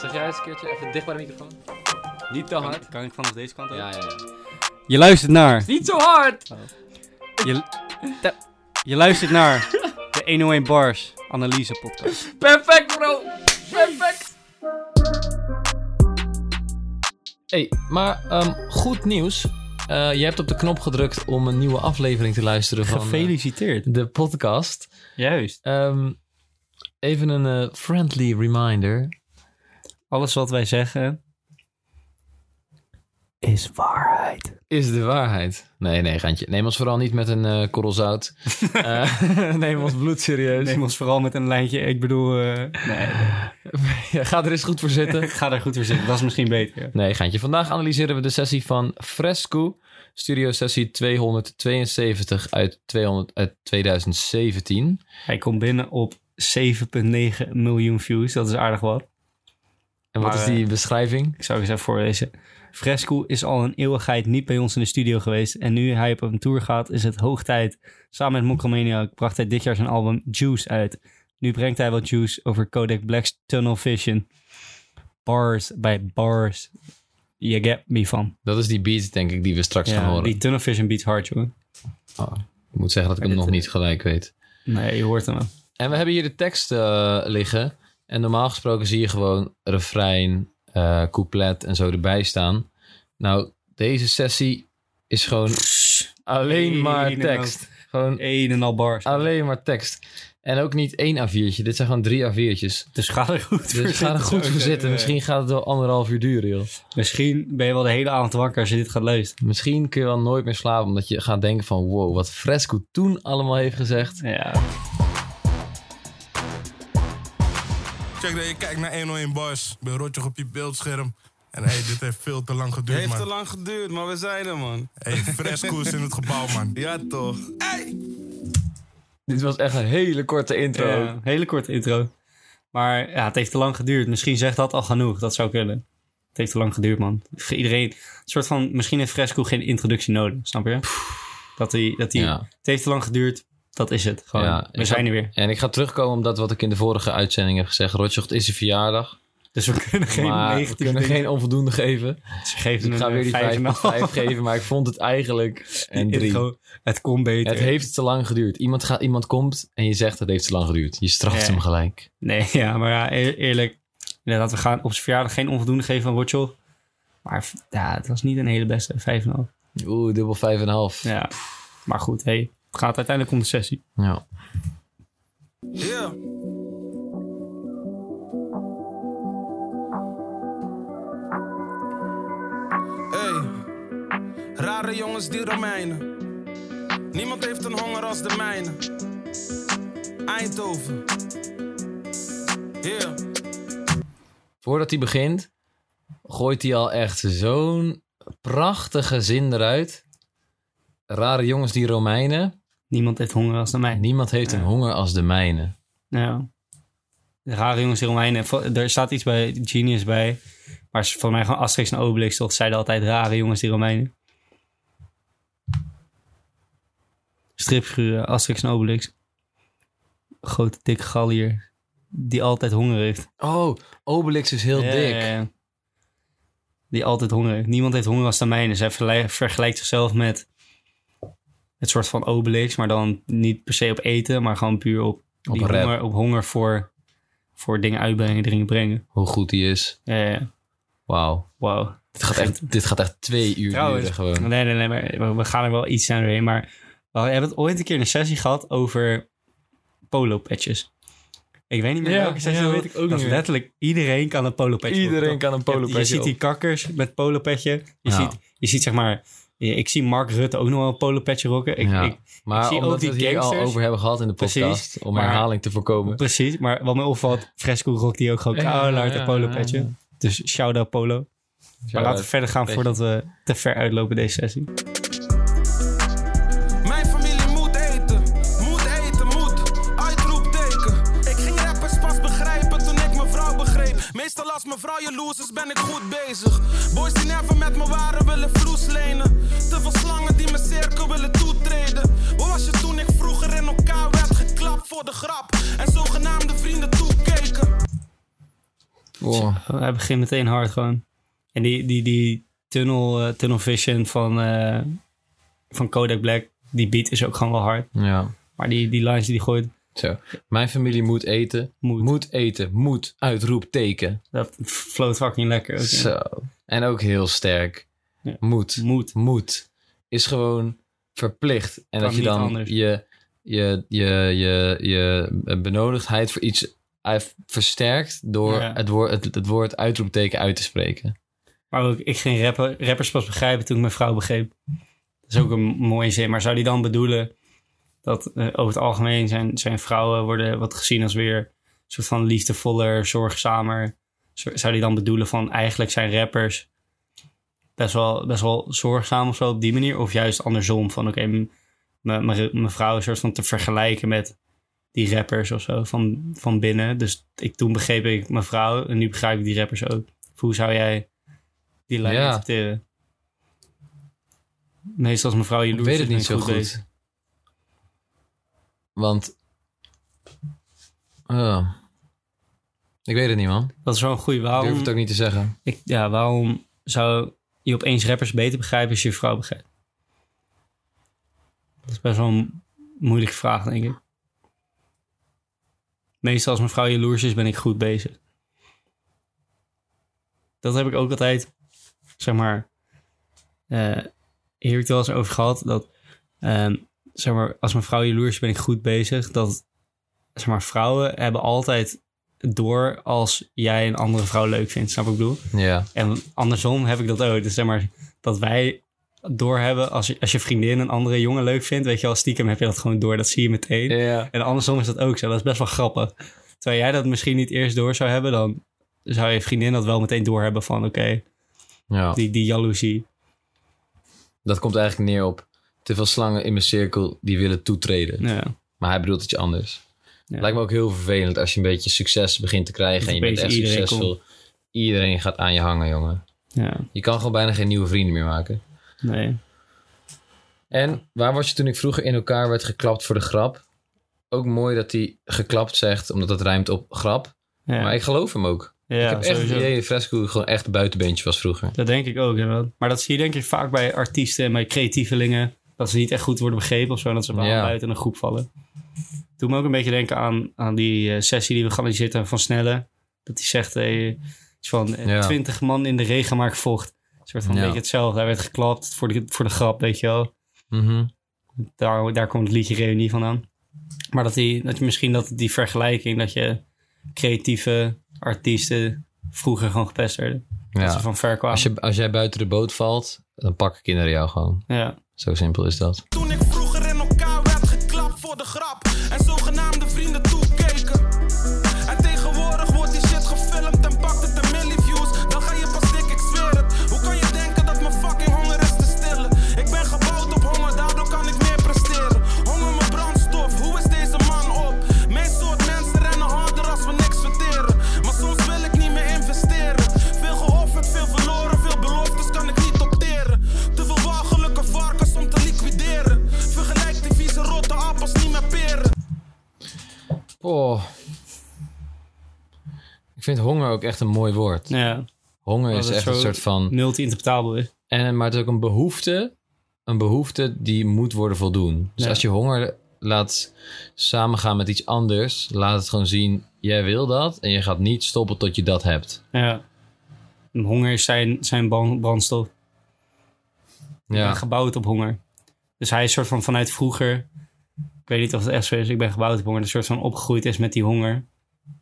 Zeg jij eens een keertje even dicht bij de microfoon? Niet te hard. Kan ik vanaf deze kant ook? Ja, ja, ja. Je luistert naar... Niet zo hard! Je, te- je luistert naar de 101 Bars Analyse Podcast. Perfect, bro! Perfect! Hey, maar ehm, goed nieuws. Eh, je hebt op de knop gedrukt om een nieuwe aflevering te luisteren van eh, Gefeliciteerd. de podcast. Juist. Ehm, even een eh, friendly reminder. Alles wat wij zeggen... Is waarheid. Is de waarheid. Nee, nee, Gantje. Neem ons vooral niet met een eh korrel zout. Eh, neem ons bloed serieus. Neem ons vooral met een lijntje. Ik bedoel... eh, nee, Ja, ga er eens goed voor zitten. ga daar goed voor zitten. Dat is misschien beter. ja. Nee, Gantje. Vandaag analyseren we de sessie van Fresco. Studio sessie 272 uit, 200, uit 2017. Hij komt binnen op 7,9 miljoen views. Dat is aardig wat. En wat Maar, is die beschrijving? Ik zou eens even voorlezen. Fresco is al een eeuwigheid niet bij ons in de studio geweest. En nu hij op een tour gaat, is het hoog tijd. Samen met Mokromaniac bracht hij dit jaar zijn album Juice uit. Nu brengt hij wat juice over Kodak Black's Tunnel Vision. Bars bij bars. You get me van. Dat is die beat, denk ik, die we straks gaan horen. die Tunnel Vision beats hard, jongen. Oh, ik moet zeggen dat ik hem nog niet gelijk weet. Nee, je hoort hem wel. En we hebben hier de tekst eh, liggen. En normaal gesproken zie je gewoon refrein, eh couplet en zo erbij staan. Nou, deze sessie is gewoon alleen maar tekst. Gewoon Een en al bars. alleen maar tekst. En ook niet één A4'tje. Dit zijn gewoon drie A4'tjes. Dus ga er goed voor Dus ga er goed voor zitten. Misschien gaat het wel anderhalf uur duren, joh. Misschien ben je wel de hele avond wakker als je dit gaat luisteren. Misschien kun je wel nooit meer slapen. Omdat je gaat denken van... Wow, wat Fresco toen allemaal heeft gezegd. Ja. Check dat je kijkt naar 101 Bars. Ik ben rotjoch op je beeldscherm. En hey, dit heeft veel te lang geduurd, Heeft man. te lang geduurd, maar we zijn er, man. Hey, fresco's in het gebouw, man. Ja, toch. Dit was echt een hele korte intro. Ja, een hele korte intro. Maar ja, het heeft te lang geduurd. Misschien zegt dat al genoeg. Dat zou kunnen. Het heeft te lang geduurd, man. Voor iedereen, een soort van, misschien heeft Fresco geen introductie nodig, snap je? Dat hij, dat hij, Ja. het heeft te lang geduurd. Dat is het. Gewoon, Ja, we zijn ga- er weer. En ik ga terugkomen op dat wat ik in de vorige uitzending heb gezegd. Rotjocht is een verjaardag. Dus we kunnen geen we kunnen geen onvoldoende geven. Ze Dus geven ik ga weer die vijf en een 5,5 half. geven. Maar ik vond het eigenlijk een Die 3. intro, Het kon beter. Het heeft te lang geduurd. Iemand, gaat, iemand komt en je zegt het heeft te lang geduurd. Je straft Ja. hem gelijk. Nee, ja, maar ja, eer- eerlijk. Inderdaad, we gaan op zijn verjaardag geen onvoldoende geven aan. Maar ja, het was niet een hele beste 5,5. Oeh, dubbel 5,5. Ja. Ja, maar goed, hey, het gaat uiteindelijk om de sessie. ja. Ja. Hey, rare jongens die Romeinen. Niemand heeft een honger als de mijne. Eindhoven. Ja. Voordat hij begint, gooit hij al echt zo'n prachtige zin eruit. Rare jongens die Romeinen. Niemand heeft honger als de mij. Niemand heeft een honger als de mijne. Ja. De rare jongens in Romeinen. Er staat iets bij Genius bij. Maar voor mij gewoon Asterix en Obelix toch? Zeiden altijd rare jongens die Romeinen. Stripfiguren, Asterix en Obelix. Grote dikke gallier. Die altijd honger heeft. Oh, Obelix is heel Ja, dik. ja, ja. Die altijd honger heeft. Niemand heeft honger als de mijne. Zij vergelijk- vergelijkt zichzelf met het soort van Obelix. Maar dan niet per se op eten. Maar gewoon puur op, die rap. honger, op honger voor, voor dingen uitbrengen, dingen brengen. Hoe goed die is. Ja, ja. Wauw. Wauw. Dit gaat echt, dit gaat echt twee uur Trouwens, duren gewoon. Nee, nee, nee. Maar we- gaan er wel iets aan doorheen. Maar we hebben het ooit een keer een sessie gehad over polo patches. Ik weet niet meer Ja, welke sessie ja, weet ik ook Dat niet letterlijk iedereen kan een polo patch Iedereen op. kan een polo Je, ziet die kakkers met polo petje. Je, Ja. ziet, je ziet zeg maar... Ik zie Mark Rutte ook nog wel een polo petje rocken. Ik, Ja. ik, Maar zie ook omdat die we het hier al gangsters. over hebben gehad in de Precies, podcast, om maar- herhaling te voorkomen. precies. Maar wat me opvalt, Fresco rokt die ook gewoon Ja, keihard ja, een. Dus shout-out polo. Maar laten we verder gaan voordat we te ver uitlopen deze sessie. Vrouw jaloers is, ben ik goed bezig. Boys die never met me waren, willen vloes lenen. Te veel slangen die mijn cirkel willen toetreden. Waar was je toen ik vroeger in elkaar werd geklapt voor de grap? En zogenaamde vrienden toekeken. Boah. Hij begint meteen hard gewoon. En die, die, die tunnel, tunnel vision van, eh, van Kodak Black, die beat is ook gewoon wel hard. Ja, Maar die, die lines die hij gooit, zo. Mijn familie moet eten. moet. Moet eten. Moet. Uitroepteken. Dat float fucking lekker. Zo. En ook heel sterk. Ja. Moet. Moet. Moet. Is gewoon verplicht. En Kan dat je dan anders. je, je, je, je, je benodigdheid voor iets eh, versterkt door Ja. het, woord, het, het woord uitroepteken uit te spreken. Maar ook, ik ging rapper, rappers pas begrijpen toen ik mijn vrouw begreep. Dat is ook een mooie zin. Maar zou die dan bedoelen dat eh, over het algemeen zijn, zijn vrouwen worden wat gezien als weer een soort van liefdevoller, zorgzamer? Zo- Zou die dan bedoelen van eigenlijk zijn rappers best wel, best wel zorgzaam of zo op die manier? Of juist andersom van oké, m- mijn vrouw is soort van te vergelijken met die rappers of zo van, van binnen. Dus ik, toen begreep ik mijn vrouw en nu begrijp ik die rappers ook. Hoe zou jij die lijn Ja. interpreteren? Meestal als mevrouw Ik jaloers weet is, het niet zo ik goed. Want... Oh. ik weet het niet, man. Dat is wel een goede. Ik durf Waarom, het ook niet te zeggen. ik, ja, waarom zou je opeens rappers beter begrijpen als je je vrouw begrijpt? Dat is best wel een moeilijke vraag, denk ik. Meestal als mijn vrouw jaloers is, ben ik goed bezig. Dat heb ik ook altijd, zeg maar, eh hier heb ik het wel eens over gehad, dat, ehm, zeg maar, als mijn vrouw jaloers is, ben ik goed bezig. Dat, zeg maar, vrouwen hebben altijd door als jij een andere vrouw leuk vindt, snap ik bedoel? Ja. En andersom heb ik dat ook. Dus zeg maar, dat wij doorhebben als je, als je vriendin een andere jongen leuk vindt, weet je wel, stiekem heb je dat gewoon door, dat zie je meteen. Ja. En andersom is dat ook zo, dat is best wel grappig. Terwijl jij dat misschien niet eerst door zou hebben, dan zou je vriendin dat wel meteen doorhebben van, oké, ja. die, die jaloezie. Dat komt eigenlijk neer op te veel slangen in mijn cirkel die willen toetreden. Ja, Maar hij bedoelt het je anders. Ja. Lijkt me ook heel vervelend als je een beetje succes begint te krijgen Dat en je bent echt iedereen succesvol. Iedereen gaat aan je hangen, jongen. ja, Je kan gewoon bijna geen nieuwe vrienden meer maken. nee. En waar was je toen ik vroeger in elkaar werd geklapt voor de grap? Ook mooi dat hij geklapt zegt, omdat dat rijmt op grap. Ja, Maar ik geloof hem ook. ja ik heb echt het idee dat Fresco gewoon echt een buitenbeentje was vroeger. Dat denk ik ook. Maar dat zie je denk ik vaak bij artiesten en bij creatievelingen. Dat ze niet echt goed worden begrepen of zo. Dat ze wel Ja. buiten een groep vallen. Doe me ook een beetje denken aan, aan die eh, sessie die we georganiseerd hebben van Snelle. Dat hij zegt eh, iets van eh. 20 man in de regen maakt vocht. Een soort van een beetje hetzelfde. Hij werd geklapt voor de, voor de grap, weet je wel. Mhm. Daar, daar komt het liedje Reunie vandaan. Maar dat, die, dat je misschien dat die vergelijking, dat je creatieve artiesten vroeger gewoon gepest werden. Dat ze van ver kwamen. Als, je, als jij buiten de boot valt, dan pakken kinderen jou gewoon. Ja. Zo simpel is dat. Toen ik vroeger in elkaar werd geklapt voor de grap Oh. Ik vind honger ook echt een mooi woord. ja. Honger is echt een soort van... multi-interpretabel is. En, maar het is ook een behoefte. Een behoefte die moet worden voldoen. Dus Ja. als je honger laat samengaan met iets anders... laat het gewoon zien, jij wil dat... en je gaat niet stoppen tot je dat hebt. Ja. Honger is zijn, zijn brandstof. Ja, gebouwd op honger. Dus hij is soort van vanuit vroeger... Ik weet niet of het echt zo is. Ik ben gebouwd op honger. Een soort van opgegroeid is met die honger.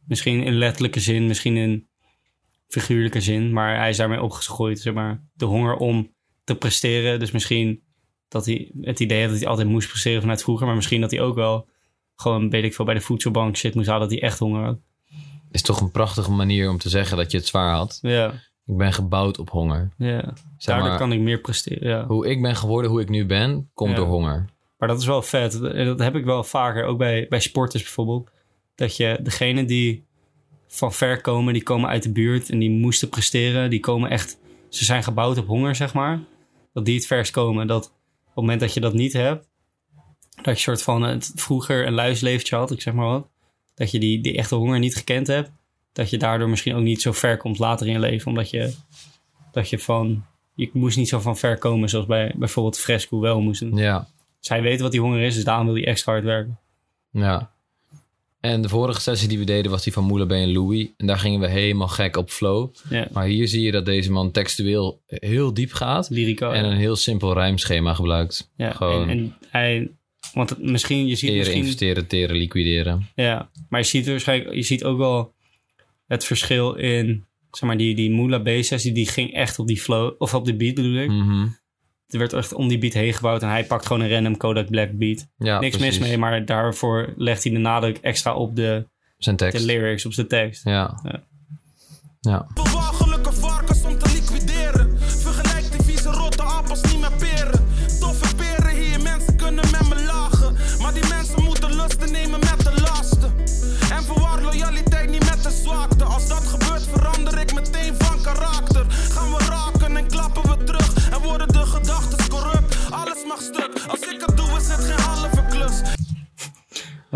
Misschien in letterlijke zin. Misschien in figuurlijke zin. Maar hij is daarmee opgegroeid. Zeg maar. De honger om te presteren. Dus misschien dat hij het idee heeft dat hij altijd moest presteren vanuit vroeger. Maar misschien dat hij ook wel... Gewoon, weet ik veel, bij de voedselbank shit moest halen. Dat hij echt honger had. is toch een prachtige manier om te zeggen dat je het zwaar had. Ja, Ik ben gebouwd op honger. ja. Zeg Daardoor maar, kan ik meer presteren. Ja. Hoe ik ben geworden, hoe ik nu ben, komt Ja. door honger. Maar dat is wel vet. Dat heb ik wel vaker, ook bij, bij sporters bijvoorbeeld. Dat je degene die van ver komen, die komen uit de buurt en die moesten presteren. Die komen echt, ze zijn gebouwd op honger, zeg maar. Dat die het verst komen. Dat op het moment dat je dat niet hebt, dat je soort van het vroeger een luisleventje had, ik zeg maar wat. Dat je die, die echte honger niet gekend hebt. dat je daardoor misschien ook niet zo ver komt later in je leven. Omdat je, dat je van, je moest niet zo van ver komen zoals bij bijvoorbeeld Fresco wel moest doen. Ja, Zij weten wat die honger is, dus daarom wil hij extra hard werken. ja. En de vorige sessie die we deden was die van Moula B en Louis. En daar gingen we helemaal gek op flow. Ja, Maar hier zie je dat deze man textueel heel diep gaat. lyrico. En een heel simpel rijmschema gebruikt. ja, gewoon en, en hij, want het, misschien, je ziet eren, misschien, investeren, teren, liquideren. ja, maar je ziet waarschijnlijk, je ziet ook wel het verschil in, zeg maar, die, die Moula B-sessie, die ging echt op die flow, of op de beat bedoel ik. Mhm. Er werd echt om die beat heen gebouwd en hij pakt gewoon een random Kodak Black beat. Ja, Niks precies. mis mee, maar daarvoor legt hij de nadruk extra op de, Zijn de lyrics, op de tekst. Ja. Ja. Ja.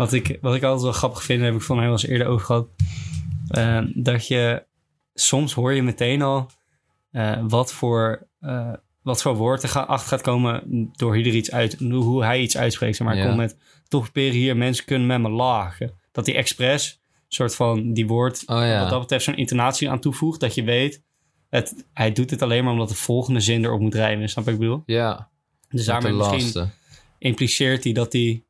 Wat ik, wat ik altijd wel grappig vind, heb ik van mij wel eens eerder over gehad. eh, dat je soms hoor je meteen al eh, wat, voor, eh, wat voor woord er ga- achter gaat komen door ieder iets uit, hoe hij iets uitspreekt. Zeg maar Ja. kom met toch peren hier, mensen kunnen met me lachen. Dat hij expres soort van die woord, Oh ja. wat dat betreft, zo'n intonatie aan toevoegt. Dat je weet, het, hij doet het alleen maar omdat de volgende zin erop moet rijmen. Snap ik bedoel? Ja. Dus daarmee misschien impliceert hij dat hij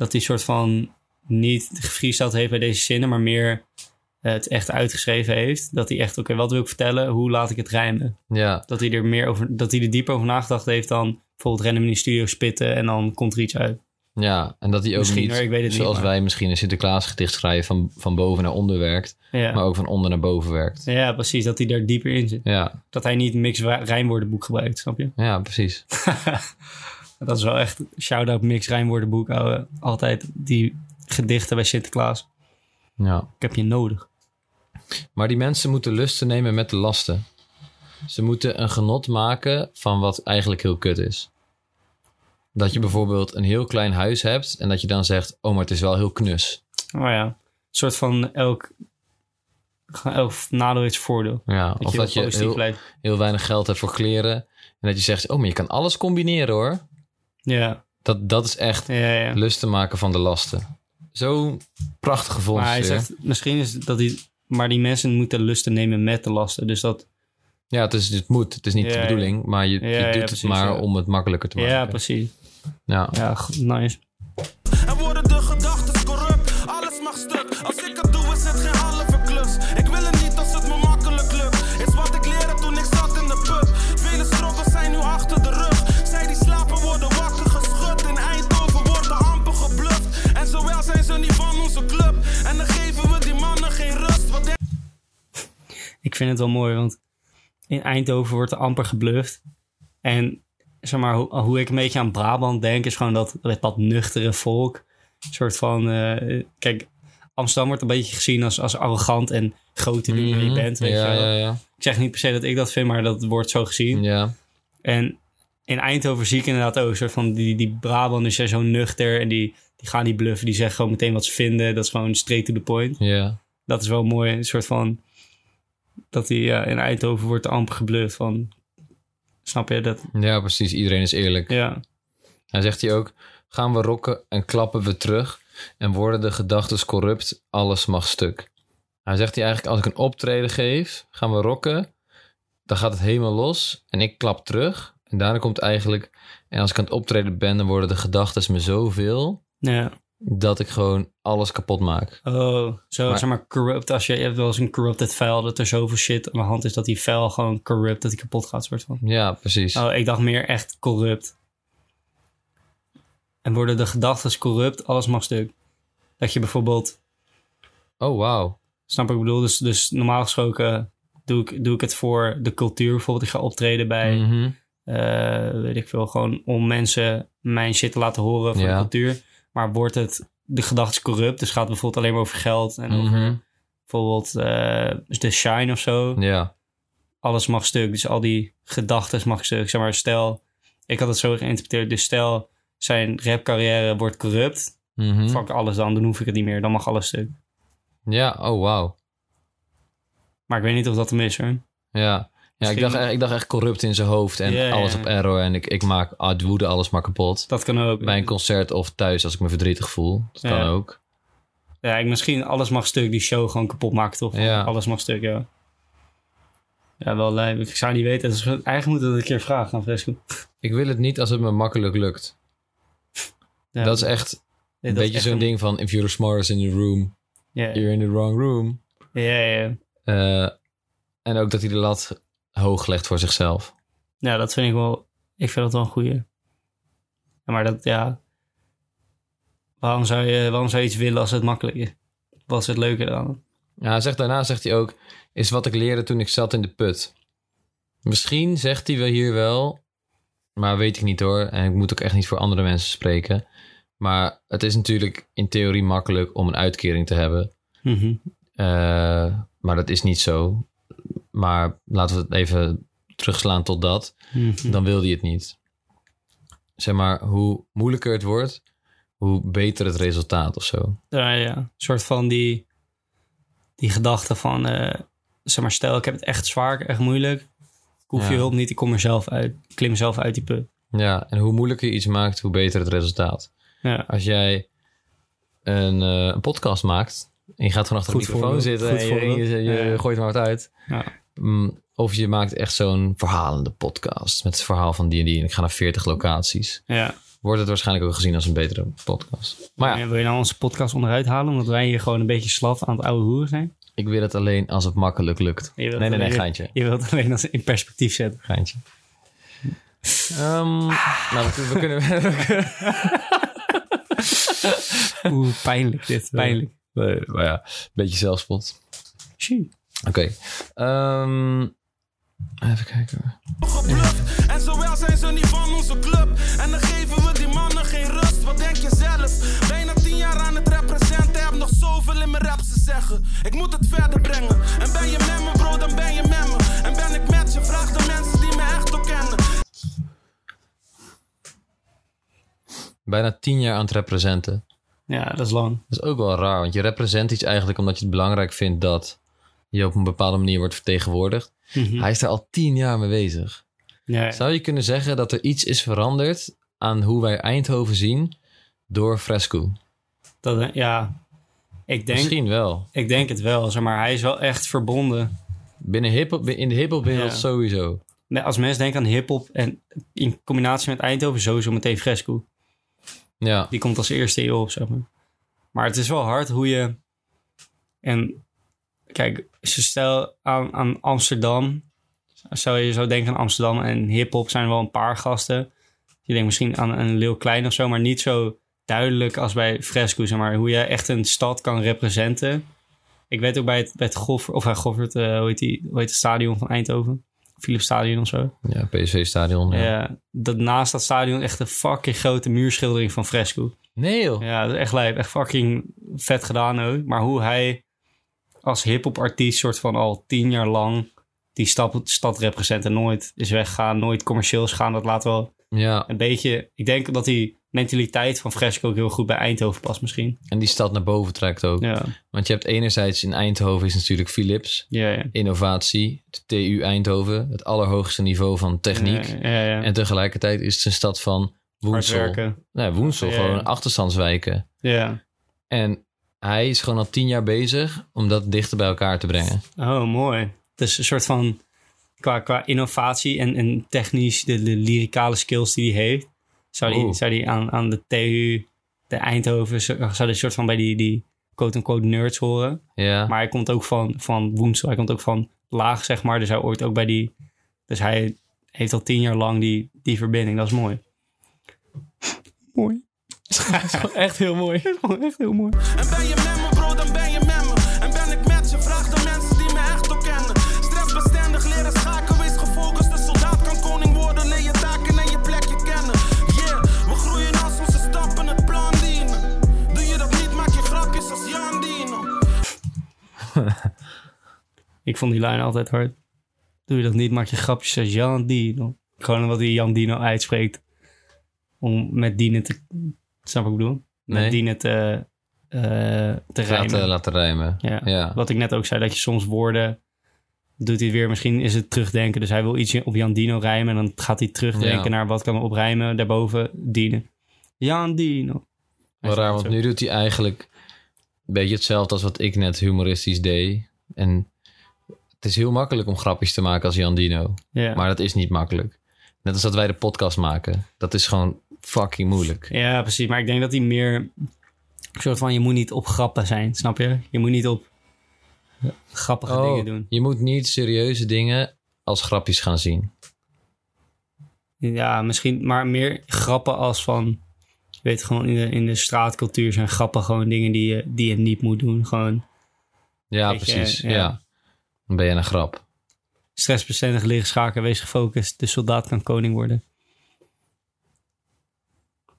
dat hij soort van niet gefreestyled heeft bij deze zinnen, maar meer het echt uitgeschreven heeft. Dat hij echt, oké, wat wil ik vertellen? Hoe laat ik het rijmen? Ja. Dat hij er meer over, dat hij er dieper over nagedacht heeft dan bijvoorbeeld random in de studio spitten en dan komt er iets uit. Ja, en dat hij ook Misschien, niet, ik weet het zoals wij misschien een Sinterklaas gedicht schrijven, van, van boven naar onder werkt, Ja, maar ook van onder naar boven werkt. ja precies, dat hij daar dieper in zit. Ja, Dat hij niet mix rijmwoordenboek gebruikt, snap je? ja precies. Dat is wel echt shout-out mix rijmwoordenboek. ouwe. Altijd die gedichten bij Sinterklaas. Ja. Ik heb je nodig. Maar die mensen moeten lusten nemen met de lasten. Ze moeten een genot maken van wat eigenlijk heel kut is. Dat je bijvoorbeeld een heel klein huis hebt en dat je dan zegt: Oh, maar het is wel heel knus. Oh ja, een soort van elk, elk nadeel zijn voordeel. Ja, Dat of je dat je heel weinig geld hebt voor kleren. En dat je zegt: Oh, maar je kan alles combineren hoor. Ja, Dat, dat is echt ja, ja. lusten maken van de lasten. Zo'n prachtige Maar hij zegt, misschien is dat hij... Maar die mensen moeten lusten nemen met de lasten. Dus dat... Ja, het, is, het moet. Het is niet Ja, de bedoeling, maar je, je doet het precies, maar om het makkelijker te maken. Ja, precies. Ja. Ja, nice. Vind het wel mooi, want in Eindhoven wordt er amper gebluft. En zeg maar, hoe, hoe ik een beetje aan Brabant denk, is gewoon dat, dat, dat nuchtere volk. Een soort van, eh, kijk, Amsterdam wordt een beetje gezien als, als arrogant en groot te doen wie je Mhm. bent. Weet ja, je wel. ja, ja, Ik zeg niet per se dat ik dat vind, maar dat wordt zo gezien. ja. En in Eindhoven zie ik inderdaad ook een soort van die, die Brabanders zijn zo nuchter en die, die gaan niet bluffen. Die zeggen gewoon meteen wat ze vinden. Dat is gewoon straight to the point. ja. Dat is wel mooi. Een soort van dat die ja, in Eindhoven wordt er amper gebluft van. Snap je dat? Ja, precies. Iedereen is eerlijk. Ja, Hij zegt hij ook: gaan we rokken en klappen we terug en worden de gedachten corrupt, alles mag stuk. Hij zegt hij eigenlijk: als ik een optreden geef, gaan we rokken, dan gaat het helemaal los en ik klap terug. En daarna komt eigenlijk, en als ik aan het optreden ben, dan worden de gedachten me zoveel ja. Dat ik gewoon alles kapot maak. Oh, zo Maar- zeg maar corrupt. Als je, je hebt wel eens een corrupted file dat er zoveel shit aan de hand is dat die file gewoon corrupt, dat die kapot gaat, soort van. Ja, precies. Oh, ik dacht meer echt corrupt. En worden de gedachten corrupt, alles mag stuk. Dat je bijvoorbeeld Oh, wauw. Snap wat ik bedoel? Dus, dus normaal gesproken doe ik, doe ik het voor de cultuur. Bijvoorbeeld, ik ga optreden bij, Mhm. eh, weet ik veel, gewoon om mensen mijn shit te laten horen voor Ja. de cultuur. Maar wordt het, de gedachte corrupt, dus gaat het bijvoorbeeld alleen maar over geld en over Mhm. bijvoorbeeld eh, de shine of zo. Ja. Alles mag stuk, dus al die gedachten mag stuk. Zeg maar, stel, ik had het zo geïnterpreteerd, dus stel, zijn rapcarrière wordt corrupt. Fuck alles dan, dan hoef ik het niet meer, dan mag alles stuk. Ja, oh, wauw. Maar ik weet niet of dat hem is hoor. Ja, ja ik, dacht, echt- ik dacht echt corrupt in zijn hoofd en alles op error. En ik, ik maak uit woede alles maar kapot. Dat kan ook. Bij een concert of thuis als ik me verdrietig voel. Dat kan Ja. ook. Ja, ik, misschien alles mag stuk die show gewoon kapot maken, toch? Ja. Alles mag stuk, ja. Ja, wel lijp. Ik zou niet weten. Dus eigenlijk moeten we dat een keer vragen aan Fresco. Ik wil het niet als het me makkelijk lukt. Ja, dat is echt nee, een dat beetje zo'n een- ding van... If you're the smartest in the room, you're in the wrong room. ja, ja. Eh, en ook dat hij de lat hoog legt voor zichzelf. Ja, dat vind ik wel... Ik vind dat wel een goeie. Ja, maar dat, ja... Waarom zou, je, waarom zou je iets willen als het makkelijk is? Wat is het leuke dan? Ja, zegt, daarna zegt hij ook... Is wat ik leerde toen ik zat in de put. Misschien zegt hij wel hier wel... Maar weet ik niet hoor. En ik moet ook echt niet voor andere mensen spreken. Maar het is natuurlijk in theorie makkelijk om een uitkering te hebben. Eh, maar dat is niet zo. Maar laten we het even terugslaan tot dat. Mhm. Dan wil hij het niet. Zeg maar, hoe moeilijker het wordt, hoe beter het resultaat of zo. Ja, ja. Een soort van die, die gedachte van... eh, zeg maar, stel ik heb het echt zwaar, echt moeilijk. Ik hoef je hulp niet, ik kom er zelf uit. Ik klim zelf uit die put. Ja, en hoe moeilijker je iets maakt, hoe beter het resultaat. Ja. Als jij een, eh, een podcast maakt en je gaat gewoon achter een microfoon zitten en je, je, gooit maar wat uit. Ja. Mm, Of je maakt echt zo'n verhalende podcast met het verhaal van die en die en ik ga naar 40 locaties. ja. Wordt het waarschijnlijk ook gezien als een betere podcast. Maar ja, Wil je nou onze podcast onderuit halen? Omdat wij hier gewoon een beetje slaf aan het oude hoeren zijn? ik wil het alleen als het makkelijk lukt. Nee, nee, nee, geintje. Je wilt het alleen als in perspectief zetten. Geintje. Ehm, nou, we, we kunnen... Oeh, pijnlijk dit. Pijnlijk. Nee, maar ja, een beetje zelfspot. Tjie. Oké. Ehm, even kijken. gebluft. En zowel zijn ze niet van onze club. En dan geven we die mannen geen rust. Wat denk je zelf? Bijna tien jaar aan het representen. Heb nog zoveel in mijn raps te zeggen. Ik moet het verder brengen. En ben je met me, bro, dan ben je met me. En ben ik met je, vraag de mensen die me echt ook kennen. Bijna tien jaar aan het representen. Ja, dat is lang. Dat is ook wel raar, want je represent iets eigenlijk omdat je het belangrijk vindt dat je op een bepaalde manier wordt vertegenwoordigd. Hij is daar al tien jaar mee bezig. Ja. Zou je kunnen zeggen dat er iets is veranderd aan hoe wij Eindhoven zien door Fresco? Dat, ja. Ik denk, Misschien wel. ik denk het wel. Zeg maar, hij is wel echt verbonden. Binnen hip in de hiphopwereld Ja. sowieso. Nee, Als mensen denken aan hip-hop en in combinatie met Eindhoven, sowieso meteen Fresco. Ja, Die komt als eerste eeuw op, zeg maar. Maar het is wel hard hoe je... En kijk, stel aan, aan Amsterdam... Zou je zo denken aan Amsterdam en hip-hop zijn er wel een paar gasten. Je denkt misschien aan een Leeuw Klein of zo, maar niet zo duidelijk als bij Fresco, zeg maar. Hoe je echt een stad kan representen. Ik weet ook bij het, bij het Goffert, of hij Goffert, eh, hoe, heet die, hoe heet het stadion van Eindhoven? Philips Stadion of zo. ja PSV-stadion. Ja. Ja. dat naast dat stadion echt een fucking grote muurschildering van Fresco. Nee joh. Ja, dat is echt lijp. Echt fucking vet gedaan ook. Maar hoe hij als hip-hop artiest soort van al tien jaar lang die stad, stad represent en nooit is weggegaan, nooit commercieel is gaan. Dat laat wel Ja, een beetje... Ik denk dat die mentaliteit van Fresco ook heel goed bij Eindhoven past misschien. en die stad naar boven trekt ook. Ja, Want je hebt enerzijds in Eindhoven is natuurlijk Philips, ja, ja. innovatie, de TU Eindhoven, het allerhoogste niveau van techniek. Ja, ja, ja. En tegelijkertijd is het een stad van Woensel. Nee, Woensel, gewoon achterstandswijken. Ja. En hij is gewoon al tien jaar bezig om dat dichter bij elkaar te brengen. Oh, mooi. Dus een soort van qua, qua innovatie en, en technisch, de, de lyricale skills die hij heeft, zou die, Oeh. zou die aan, aan de TU, de Eindhoven, zou die soort van bij die, die quote-unquote nerds horen. Ja, Maar hij komt ook van, van Woensel, hij komt ook van laag, zeg maar. Dus hij hoort ook bij die, dus hij heeft al tien jaar lang die, die verbinding. Dat is mooi. Mooi. Echt heel mooi. Echt heel mooi. En ben je met me, bro, dan ben je met me. En ben ik met je, vraag de mensen die me echt ook kennen. Stressbestendig leren schaken, wees gefocust. De soldaat kan koning worden, leer je taken en je plekje kennen. Yeah, we groeien als onze stappen het plan dienen. Doe je dat niet, maak je grapjes als Jan Dino. Ik vond die lijn altijd hard. Doe je dat niet, maak je grapjes als Jan Dino. Gewoon wat die Jan Dino uitspreekt. Om met Dino te... Snap wat ik bedoel? Met. Dino te, eh te rijmen. laten, rijmen. ja. ja. Wat ik net ook zei, dat je soms woorden doet hij het weer. Misschien is het terugdenken. Dus hij wil iets op Jan Dino rijmen. En dan gaat hij terugdenken Ja. naar wat kan op rijmen. Daarboven dienen. Jan Dino. Wel raar, want nu doet hij eigenlijk een beetje hetzelfde als wat ik net humoristisch deed. En het is heel makkelijk om grapjes te maken als Jan Dino. Ja. Maar dat is niet makkelijk. Net als dat wij de podcast maken. Dat is gewoon fucking moeilijk. ja, precies. Maar ik denk dat hij meer... Een soort van, je moet niet op grappen zijn. Snap je? Je moet niet op grappige Oh, dingen doen. Je moet niet serieuze dingen als grapjes gaan zien. Ja, misschien, maar meer grappen als van... Je weet gewoon, in de, in de straatcultuur zijn grappen gewoon dingen die je, die je niet moet doen. Gewoon Ja, je, precies. ja. ja. Dan ben je een grap. stressbestendig liggen schaken, wees gefocust. De soldaat kan koning worden.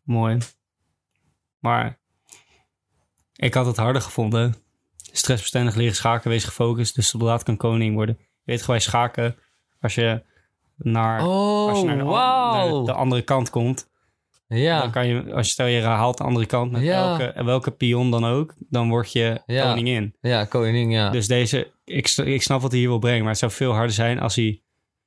Mooi. Maar ik had het harder gevonden. Stressbestendig liggen schaken, wees gefocust. De soldaat kan koning worden. Je weet gewoon schaken, als je naar, als je naar, de, Oh, wauw. naar de andere kant komt, Ja, dan kan je, als je stel je haalt de andere kant met Ja. welke, welke pion dan ook, dan word je Ja. koningin. ja, koning, ja. Dus deze, ik, ik snap wat hij hier wil brengen, maar het zou veel harder zijn als hij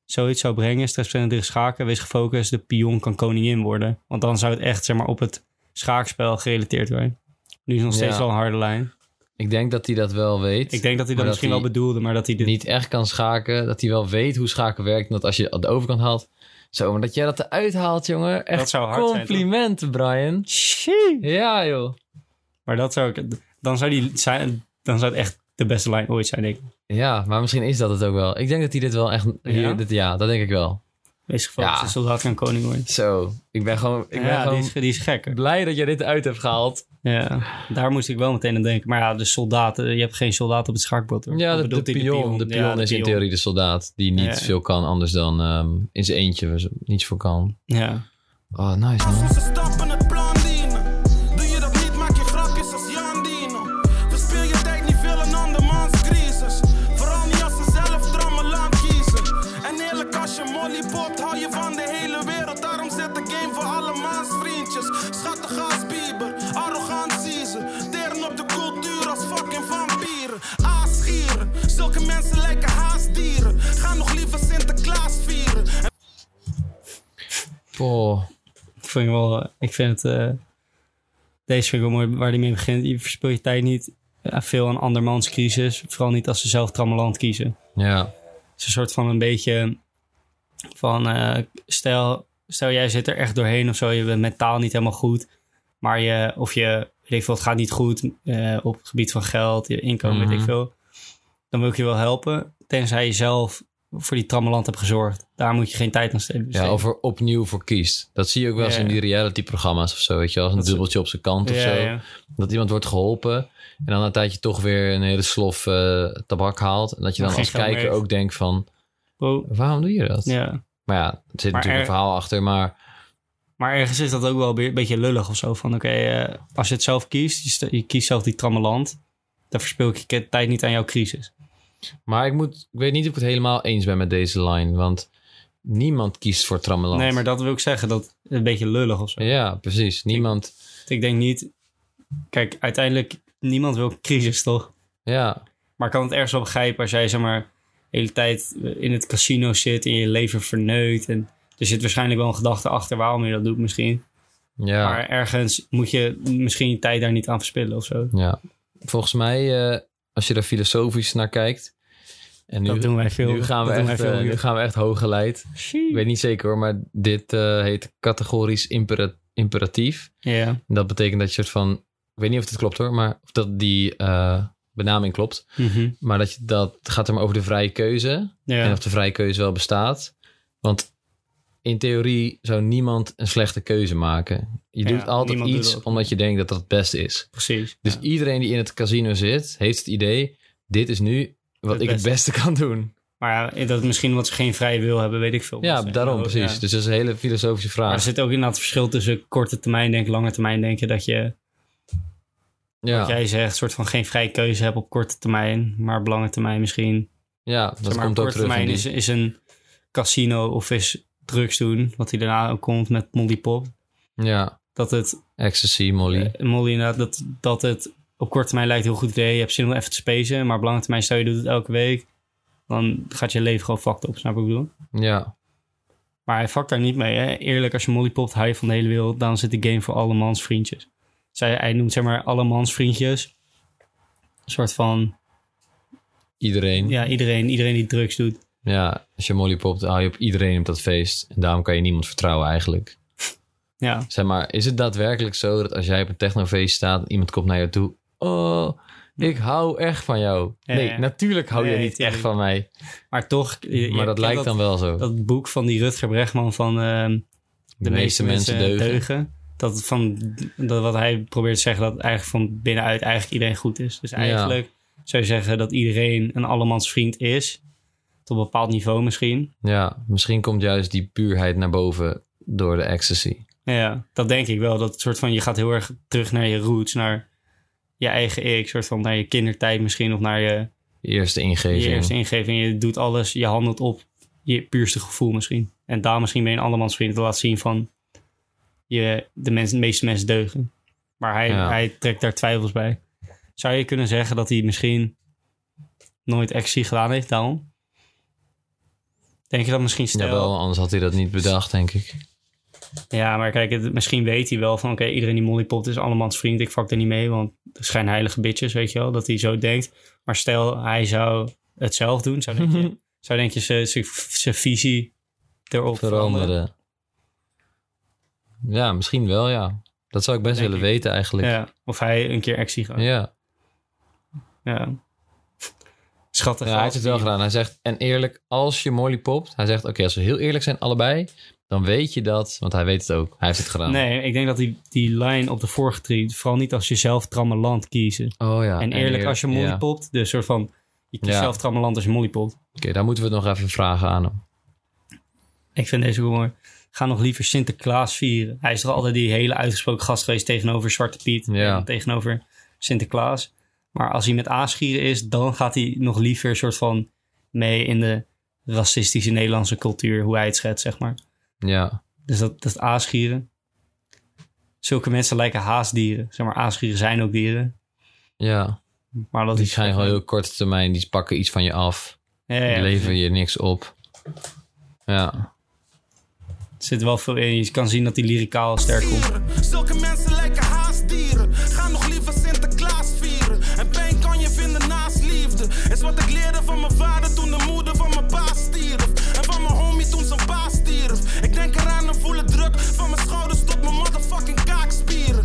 zoiets zou brengen. Stressbestendig schaken, wees gefocust, de pion kan koningin worden. Want dan zou het echt zeg maar, op het schaakspel gerelateerd worden. Nu is het nog steeds Ja. wel een harde lijn. Ik denk dat hij dat wel weet. Ik denk dat hij dat misschien wel bedoelde, maar dat hij dit... niet echt kan schaken. Dat hij wel weet hoe schaken werkt. En dat als je aan de overkant haalt... Zo, maar dat jij dat eruit haalt, jongen. Echt Dat zou hard zijn, complimenten, Brian. Shit. Ja, joh. Maar dat zou ik... Dan zou, die zijn, dan zou het echt de beste lijn ooit zijn, denk ik. Ja, maar misschien is dat het ook wel. Ik denk dat hij dit wel echt... Hier, Ja? Dit, ja, dat denk ik wel. Wees gefocust, Ja. de soldaat kan koning worden. Zo, ik ben gewoon, ik ben ja, gewoon die, is, die is gek. blij dat jij dit uit hebt gehaald. Ja, daar moest ik wel meteen aan denken. Maar ja, de soldaten, je hebt geen soldaat op het schaakbord hoor. Ja, de, de, pion, de pion Ja, de is in theorie de soldaat. Die niet Ja. veel kan anders dan ehm, in zijn eentje niets voor kan. Ja. Oh, nice man. Popt, hou je van de hele wereld. Daarom zet de game voor alle maans vriendjes. Schattig als Bieber, arrogant ze. Teren op de cultuur als fucking vampieren. Aasgieren, zulke mensen lijken haastdieren. Ga nog liever Sinterklaas vieren. Oh, Ik vind, wel, ik vind het... eh, deze vind ik wel mooi waar hij mee begint. Je verspil je tijd niet eh, veel aan andermans crisis. Vooral niet als ze zelf trammeland kiezen. ja. Het is een soort van een beetje van... eh, stel, stel jij zit er echt doorheen of zo. Je bent mentaal niet helemaal goed. Maar je... Of je... Weet ik veel, het gaat niet goed eh, op het gebied van geld, je inkomen, weet Mhm. ik veel. Dan wil ik je wel helpen. Tenzij je zelf voor die trammeland hebt gezorgd. Daar moet je geen tijd aan steken. Ja, of er opnieuw voor kiest. Dat zie je ook wel eens Ja. in die reality-programma's of zo. Weet je wel, als een Dat dubbeltje op zijn kant of zo. Dat iemand wordt geholpen en dan een tijdje toch weer een hele slof eh, tabak haalt. En dat je dan als kijker ook denkt van, Wow. waarom doe je dat? Ja. Maar ja, er zit natuurlijk er- een verhaal achter. Maar Maar ergens is dat ook wel een beetje lullig of zo. Van oké, eh, als je het zelf kiest, je, st- je kiest zelf die trammeland. Dan verspil ik je tijd niet aan jouw crisis. Maar ik, moet, ik weet niet of ik het helemaal eens ben met deze line. Want niemand kiest voor Trammeland. Nee, maar dat wil ik zeggen. Dat is een beetje lullig of zo. Ja, precies. Niemand... Ik denk niet... Kijk, uiteindelijk, niemand wil crisis, toch? Ja, Maar ik kan het ergens wel begrijpen als jij, zeg maar, hele tijd in het casino zit en je leven verneukt. En er zit waarschijnlijk wel een gedachte achter waarom je dat doet misschien. ja, Maar ergens moet je misschien je tijd daar niet aan verspillen of zo. ja. Volgens mij, eh, als je er filosofisch naar kijkt... En nu, dat doen wij veel. nu, gaan we echt, wij veel eh, nu gaan we echt hooggeleid. Ik weet niet zeker hoor, maar dit eh, heet categorisch impera- imperatief. Ja. Dat betekent dat je soort van... Ik weet niet of het klopt hoor, maar of dat die benaming klopt. Mhm. Maar dat, je, dat gaat er maar over de vrije keuze. ja. En of de vrije keuze wel bestaat. Want in theorie zou niemand een slechte keuze maken. Je Ja, doet altijd doet iets dat. omdat je denkt dat dat het beste is. Precies. Dus ja. iedereen die in het casino zit, heeft het idee... dit is nu wat Het ik het beste kan doen. Maar ja, dat is misschien omdat ze geen vrije wil hebben, weet ik veel. Ja, daarom precies. Dus dat is een hele filosofische Maar er vraag. zit ook inderdaad verschil tussen korte termijn denken, lange termijn denken. Dat je, wat Ja, jij zegt, soort van geen vrije keuze hebt op korte termijn. Maar op lange termijn misschien. ja dat Zeg maar, komt op ook korte terug termijn is, is een casino of is drugs doen. Wat hij daarna ook komt met Molly Pop. Ja, Dat het, ecstasy, molly. eh, Molly inderdaad, dat, dat het op korte termijn lijkt een heel goed idee. Je hebt zin om even te spacen. Maar op lange termijn, stel je doet het elke week. dan gaat je leven gewoon fucked op, snap wat ik bedoel? Ja. Maar hij fuckt daar niet mee. Hè? Eerlijk, als je Molly popt, hou je van de hele wereld. Dan zit de game voor alle mans vriendjes. Zij, hij noemt zeg maar alle mans vriendjes. Een soort van, Iedereen. Ja. ja, iedereen, iedereen die drugs doet. als je molly popt, hou je op iedereen op dat feest. En daarom kan je niemand vertrouwen eigenlijk. Ja, Zeg maar, is het daadwerkelijk zo dat als jij op een technofeest staat... en iemand komt naar jou toe... Oh, ik hou echt van jou. Ja, nee, ja. natuurlijk hou je niet echt van mij. maar toch... je- Maar dat lijkt dan wel zo. Dat boek van die Rutger Bregman van... ehm, de, meeste, mensen, deugen. Dat, van, dat wat hij probeert te zeggen, dat eigenlijk van binnenuit eigenlijk iedereen goed is. Dus eigenlijk zou je zeggen dat iedereen een allemans vriend is. Tot een bepaald niveau misschien. Ja, misschien komt juist die puurheid naar boven door de ecstasy. Ja, dat denk ik wel. Dat soort van, je gaat heel erg terug naar je roots, naar je eigen ik. soort van naar je kindertijd misschien, of naar je, Je eerste je ingeving. eerste ingeving. Je doet alles, je handelt op je puurste gevoel misschien. En daar misschien ben je een allemans vriend te laten zien van je, de, mensen, de meeste mensen deugen. Maar hij, Ja. hij trekt daar twijfels bij. Zou je kunnen zeggen dat hij misschien nooit ecstasy gedaan heeft daarom? Denk je dat misschien stel... Jawel, anders had hij dat niet bedacht, denk ik. Ja, maar kijk, het, misschien weet hij wel van... oké, iedereen die mollypopt is allemans vriend. Ik fuck er niet mee, want er zijn heilige bitches, weet je wel. Dat hij zo denkt. Maar stel, hij zou het zelf doen. Zou denk je, zou denk je zijn visie erop veranderen? Veranderen. Ja, misschien wel, ja. Dat zou ik best Denk willen ik. weten eigenlijk. Ja, of hij een keer actie gaat. Ja. Ja. Schattig. Ja, hij heeft het wel gedaan. Hij zegt, en eerlijk, als je Molly popt, hij zegt, oké, als we heel eerlijk zijn, allebei, dan weet je dat, want hij weet het ook. Hij heeft het gedaan. Nee, ik denk dat die, die line op de vorige vooral niet als je zelf trammeland kiezen. Oh ja. en eerlijk, als je molly ja. popt, dus soort van... je kiest Ja. zelf trammeland als je molly popt. Oké, daar moeten we het nog even vragen aan hem. Ik vind deze ook mooi. Ga nog liever Sinterklaas vieren. Hij is toch altijd die hele uitgesproken gast geweest tegenover Zwarte Piet Ja. en tegenover Sinterklaas. Maar als hij met aasgieren is, dan gaat hij nog liever een soort van mee in de racistische Nederlandse cultuur, hoe hij het schetst, zeg maar. Ja. Dus dat, dat is aasgieren. Zulke mensen lijken haasdieren. Zeg maar, aasgieren zijn ook dieren. Ja. Maar dat Die zijn gewoon heel korte termijn, die pakken iets van je af. Ja, Die ja, leveren je niks op. Ja. Er zit wel veel in. Je kan zien dat die lyricaal sterk komt. Zulke mensen lijken haastdieren. Ga nog liever Sinterklaas vieren. En pijn kan je vinden naast liefde. Is wat ik leerde van mijn vader toen de moeder van mijn pa stierf. En van mijn homie toen zijn pa stierf. Ik denk eraan en voel de druk van mijn schouders tot mijn motherfucking kaakspieren.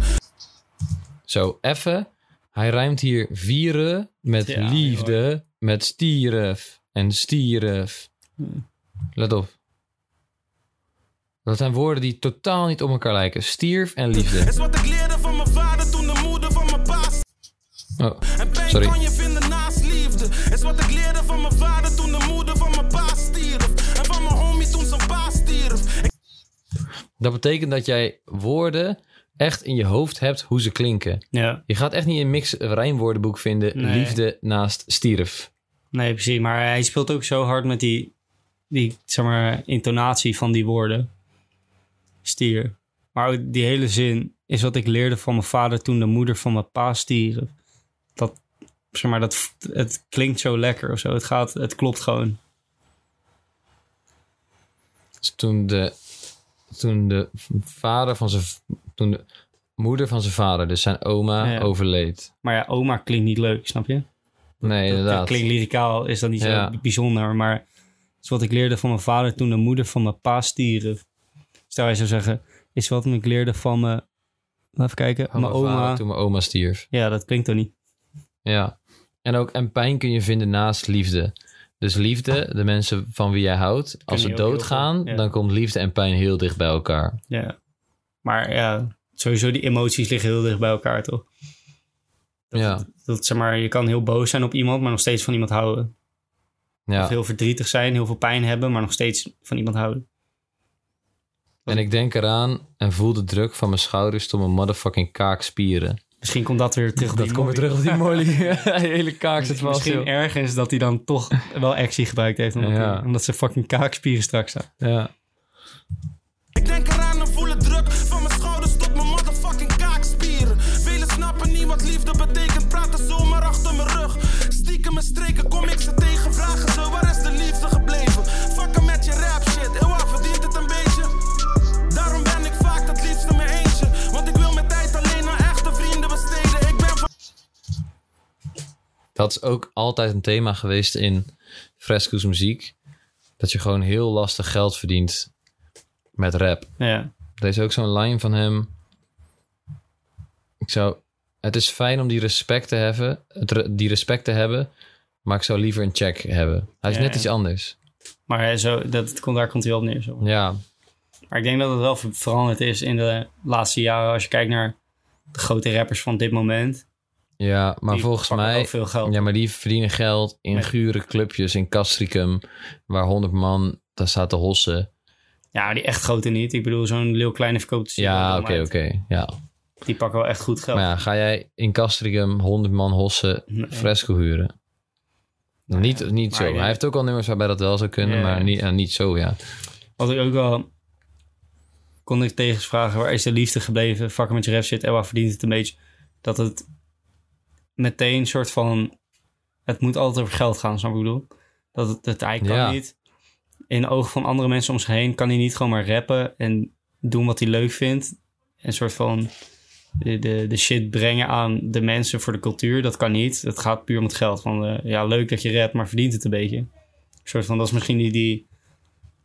Zo, even. Hij rijmt hier vieren met Ja, liefde, met stierf en stierf. Let op. Dat zijn woorden die totaal niet op elkaar lijken. Stierf en liefde. Is wat ik leerde van mijn vader toen de moeder van mijn pa stierf. Oh, En pijn Sorry. kan je vinden naast liefde. Is wat ik leerde van mijn vader toen de moeder van mijn pa stierf. En van mijn homie toen zijn pa stierf. Ik dat betekent dat jij woorden echt in je hoofd hebt hoe ze klinken. Ja, Je gaat echt niet een mix rijmwoordenboek vinden. Nee. Liefde naast stierf. nee, precies. Maar hij speelt ook zo hard met die, die zeg maar, intonatie van die woorden. Stier. Maar ook die hele zin is wat ik leerde van mijn vader toen de moeder van mijn pa stierf. Dat, zeg maar, dat, het klinkt zo lekker of zo. Het, gaat, het klopt gewoon. Dus toen de, toen de vader van zijn... Toen de moeder van zijn vader, dus zijn oma, Ja. overleed. Maar ja, oma klinkt niet leuk, snap je? Nee, Dat inderdaad. klinkt lyricaal, is dan niet Ja. zo bijzonder. Maar het is wat ik leerde van mijn vader toen de moeder van mijn pa stierf. Stel hij zou zeggen, is wat ik leerde van mijn... Even kijken, Van mijn vader oma. toen mijn oma stierf. Ja, dat klinkt toch niet? Ja. En ook en pijn kun je vinden naast liefde. Dus liefde, de mensen van wie jij houdt, als ze doodgaan, ja. dan komt liefde en pijn heel dicht bij elkaar. Ja. Maar ja, sowieso die emoties liggen heel dicht bij elkaar, toch? Dat, Ja. dat, zeg maar, je kan heel boos zijn op iemand, maar nog steeds van iemand houden. Ja. Of heel verdrietig zijn, heel veel pijn hebben, maar nog steeds van iemand houden. En ik denk eraan en voel de druk van mijn schouders tot mijn motherfucking kaakspieren. Misschien komt dat weer terug op Dat komt weer terug op die molly. De hele kaak zit vast. Misschien joh. ergens dat hij dan toch wel actie gebruikt heeft. Omdat, Ja. hij- omdat zijn fucking kaakspieren straks staan. Ja. Ik denk eraan en voel de druk van mijn schouders tot mijn motherfucking kaakspieren. Velen snappen niet wat liefde betekent, praten zomaar achter mijn rug. Stiekem mijn streken, kom ik ze tegen, vragen ze waar is dat is ook altijd een thema geweest in Fresco's muziek. Dat je gewoon heel lastig geld verdient met rap. Ja. Er is ook zo'n line van hem. Ik zou, het is fijn om die respect te hebben, het die respect te hebben, maar ik zou liever een check hebben. Hij is Ja, net ja. iets anders. Maar hij zo, dat, komt- daar komt hij op neer. Zo. Ja, Maar ik denk dat het wel ver- veranderd is in de laatste jaren. Als je kijkt naar de grote rappers van dit moment. Ja maar die volgens mij, veel geld. ja, maar die verdienen geld in gure clubjes in Castricum, waar 100 man daar staat te hossen. Ja, die echt grote niet. Ik bedoel, zo'n Leeuw Kleine verkoopt Ja, oké, oké. Ja. Die pakken wel echt goed geld. Maar ja, ga jij in Castricum 100 man hossen Nee. fresco huren? niet niet maar zo. Hij heeft ook al nummers waarbij dat wel zou kunnen, Ja. maar niet, niet zo, ja. Wat ik ook wel... Kon ik tegen vragen, waar is de liefde gebleven? Fucken met je rap shit. En waar verdient het een beetje? Dat het meteen soort van... Het moet altijd over geld gaan, snap ik bedoel? Dat het, hij kan Ja. niet... In de ogen van andere mensen om zich heen... kan hij niet gewoon maar rappen en doen wat hij leuk vindt. En soort van... De, de, de shit brengen aan de mensen voor de cultuur. Dat kan niet. Het gaat puur om het geld. Van, eh, ja, leuk dat je rapt, maar verdient het een beetje. Een soort van, dat is misschien die, die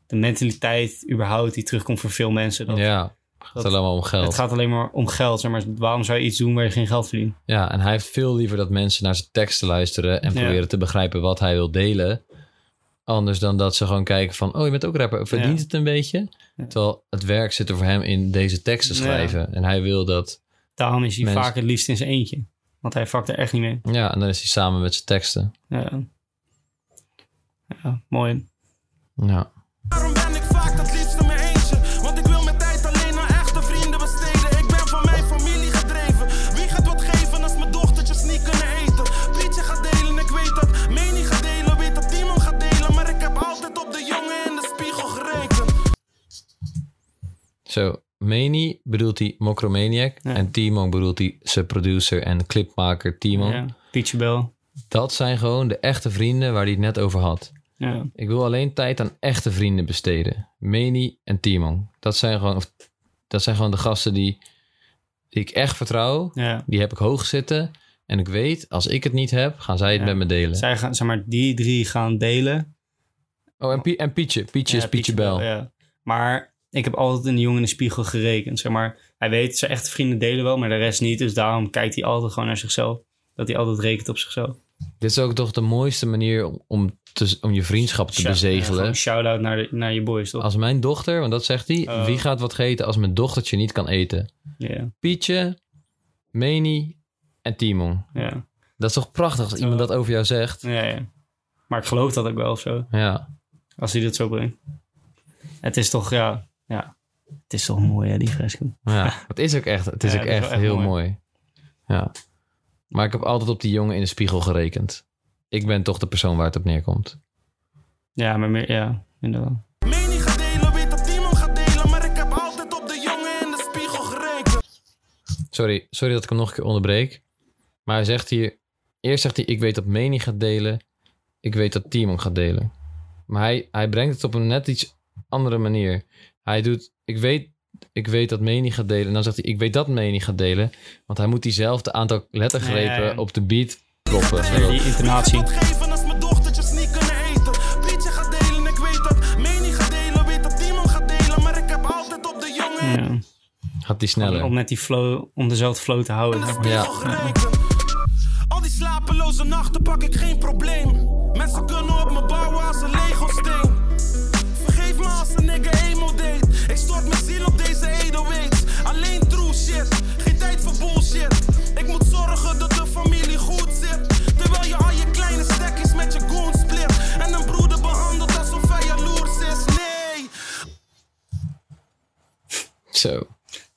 de mentaliteit überhaupt die terugkomt voor veel mensen. Dat, ja, het gaat dat- allemaal om geld. Het gaat alleen maar om geld. Zeg maar waarom zou je iets doen waar je geen geld verdient? Ja, en hij heeft veel liever dat mensen naar zijn teksten luisteren en Ja. proberen te begrijpen wat hij wil delen. Anders dan dat ze gewoon kijken van, oh, je bent ook rapper, verdient Ja. het een beetje? Ja. Terwijl het werk zit er voor hem in deze teksten Ja. schrijven. En hij wil dat, Daarom is hij Mensen- vaak het liefst in zijn eentje. Want hij vakt er echt niet mee. ja, en dan is hij samen met zijn teksten. Ja, ja mooi. Ja. Zo, Mani bedoelt hij Mokromaniac Ja. en Timon bedoelt hij zijn producer en clipmaker Timon. Ja. Dat zijn gewoon de echte vrienden waar hij het net over had. Ja. Ik wil alleen tijd aan echte vrienden besteden. Meni en Timon. Dat zijn gewoon, of, dat zijn gewoon de gasten die, die ik echt vertrouw. ja. Die heb ik hoog zitten. En ik weet, als ik het niet heb, gaan zij het Ja. met me delen. Zij gaan, zeg maar, die drie gaan delen. Oh, en, Pie- en Pietje. Pietje is Pietje Bel. Ja. Maar ik heb altijd in de jongen in de spiegel gerekend. Zeg maar, hij weet, zijn echte vrienden delen wel, maar de rest niet. Dus daarom kijkt hij altijd gewoon naar zichzelf. Dat hij altijd rekent op zichzelf. Dit is ook toch de mooiste manier om, om, te, om je vriendschap te Shout- bezegelen. ja, shout-out naar, de, naar je boys, toch? Als mijn dochter, want dat zegt hij, Oh. wie gaat wat eten als mijn dochtertje niet kan eten? Ja, Pietje, Meni en Timon. ja, Dat is toch prachtig als iemand dat over jou zegt? ja, ja. Maar ik geloof dat ook wel of zo. Ja, Als hij dit zo brengt. Het is toch, ja, ja. Het is toch mooi, hè, die fresco. ja. het is ook echt, het is Ja, ook het is echt, heel mooi. mooi. Ja. Maar ik heb altijd op die jongen in de spiegel gerekend. Ik ben toch de persoon waar het op neerkomt. Ja, maar meer, ja, inderdaad. Meni gaat delen, weet dat gaat delen. Maar ik heb altijd op de jongen in de spiegel gerekend. Sorry, sorry dat ik hem nog een keer onderbreek. Maar hij zegt hier... Eerst zegt hij, ik weet dat Meni gaat delen. Ik weet dat Timon gaat delen. Maar hij, hij brengt het op een net iets andere manier. Hij doet, ik weet, ik weet dat Meni gaat delen. En dan zegt hij, ik weet dat Meni gaat delen. Want hij moet diezelfde aantal lettergrepen ja. op de beat proppen. Ja, zodat- die intonatie. Wat geven als mijn dochtertjes niet kunnen eten. Pietje gaat delen, ik weet dat. Meni gaat delen, weet dat Timon gaat delen. Maar ik heb altijd op de jongen in Ja. Gaat die Om, sneller. om net die flow, om dezelfde flow te houden. Ja. Al die slapeloze nachten pak ik geen probleem. Mensen kunnen op me bouwen als een Lego-steen. Stort mijn ziel op deze 808's. Alleen true shit, geen tijd voor bullshit. Ik moet zorgen dat de familie goed zit. Terwijl je al je kleine stekjes met je goons split. En een broeder behandelt alsof hij jaloers is. Nee, Zo.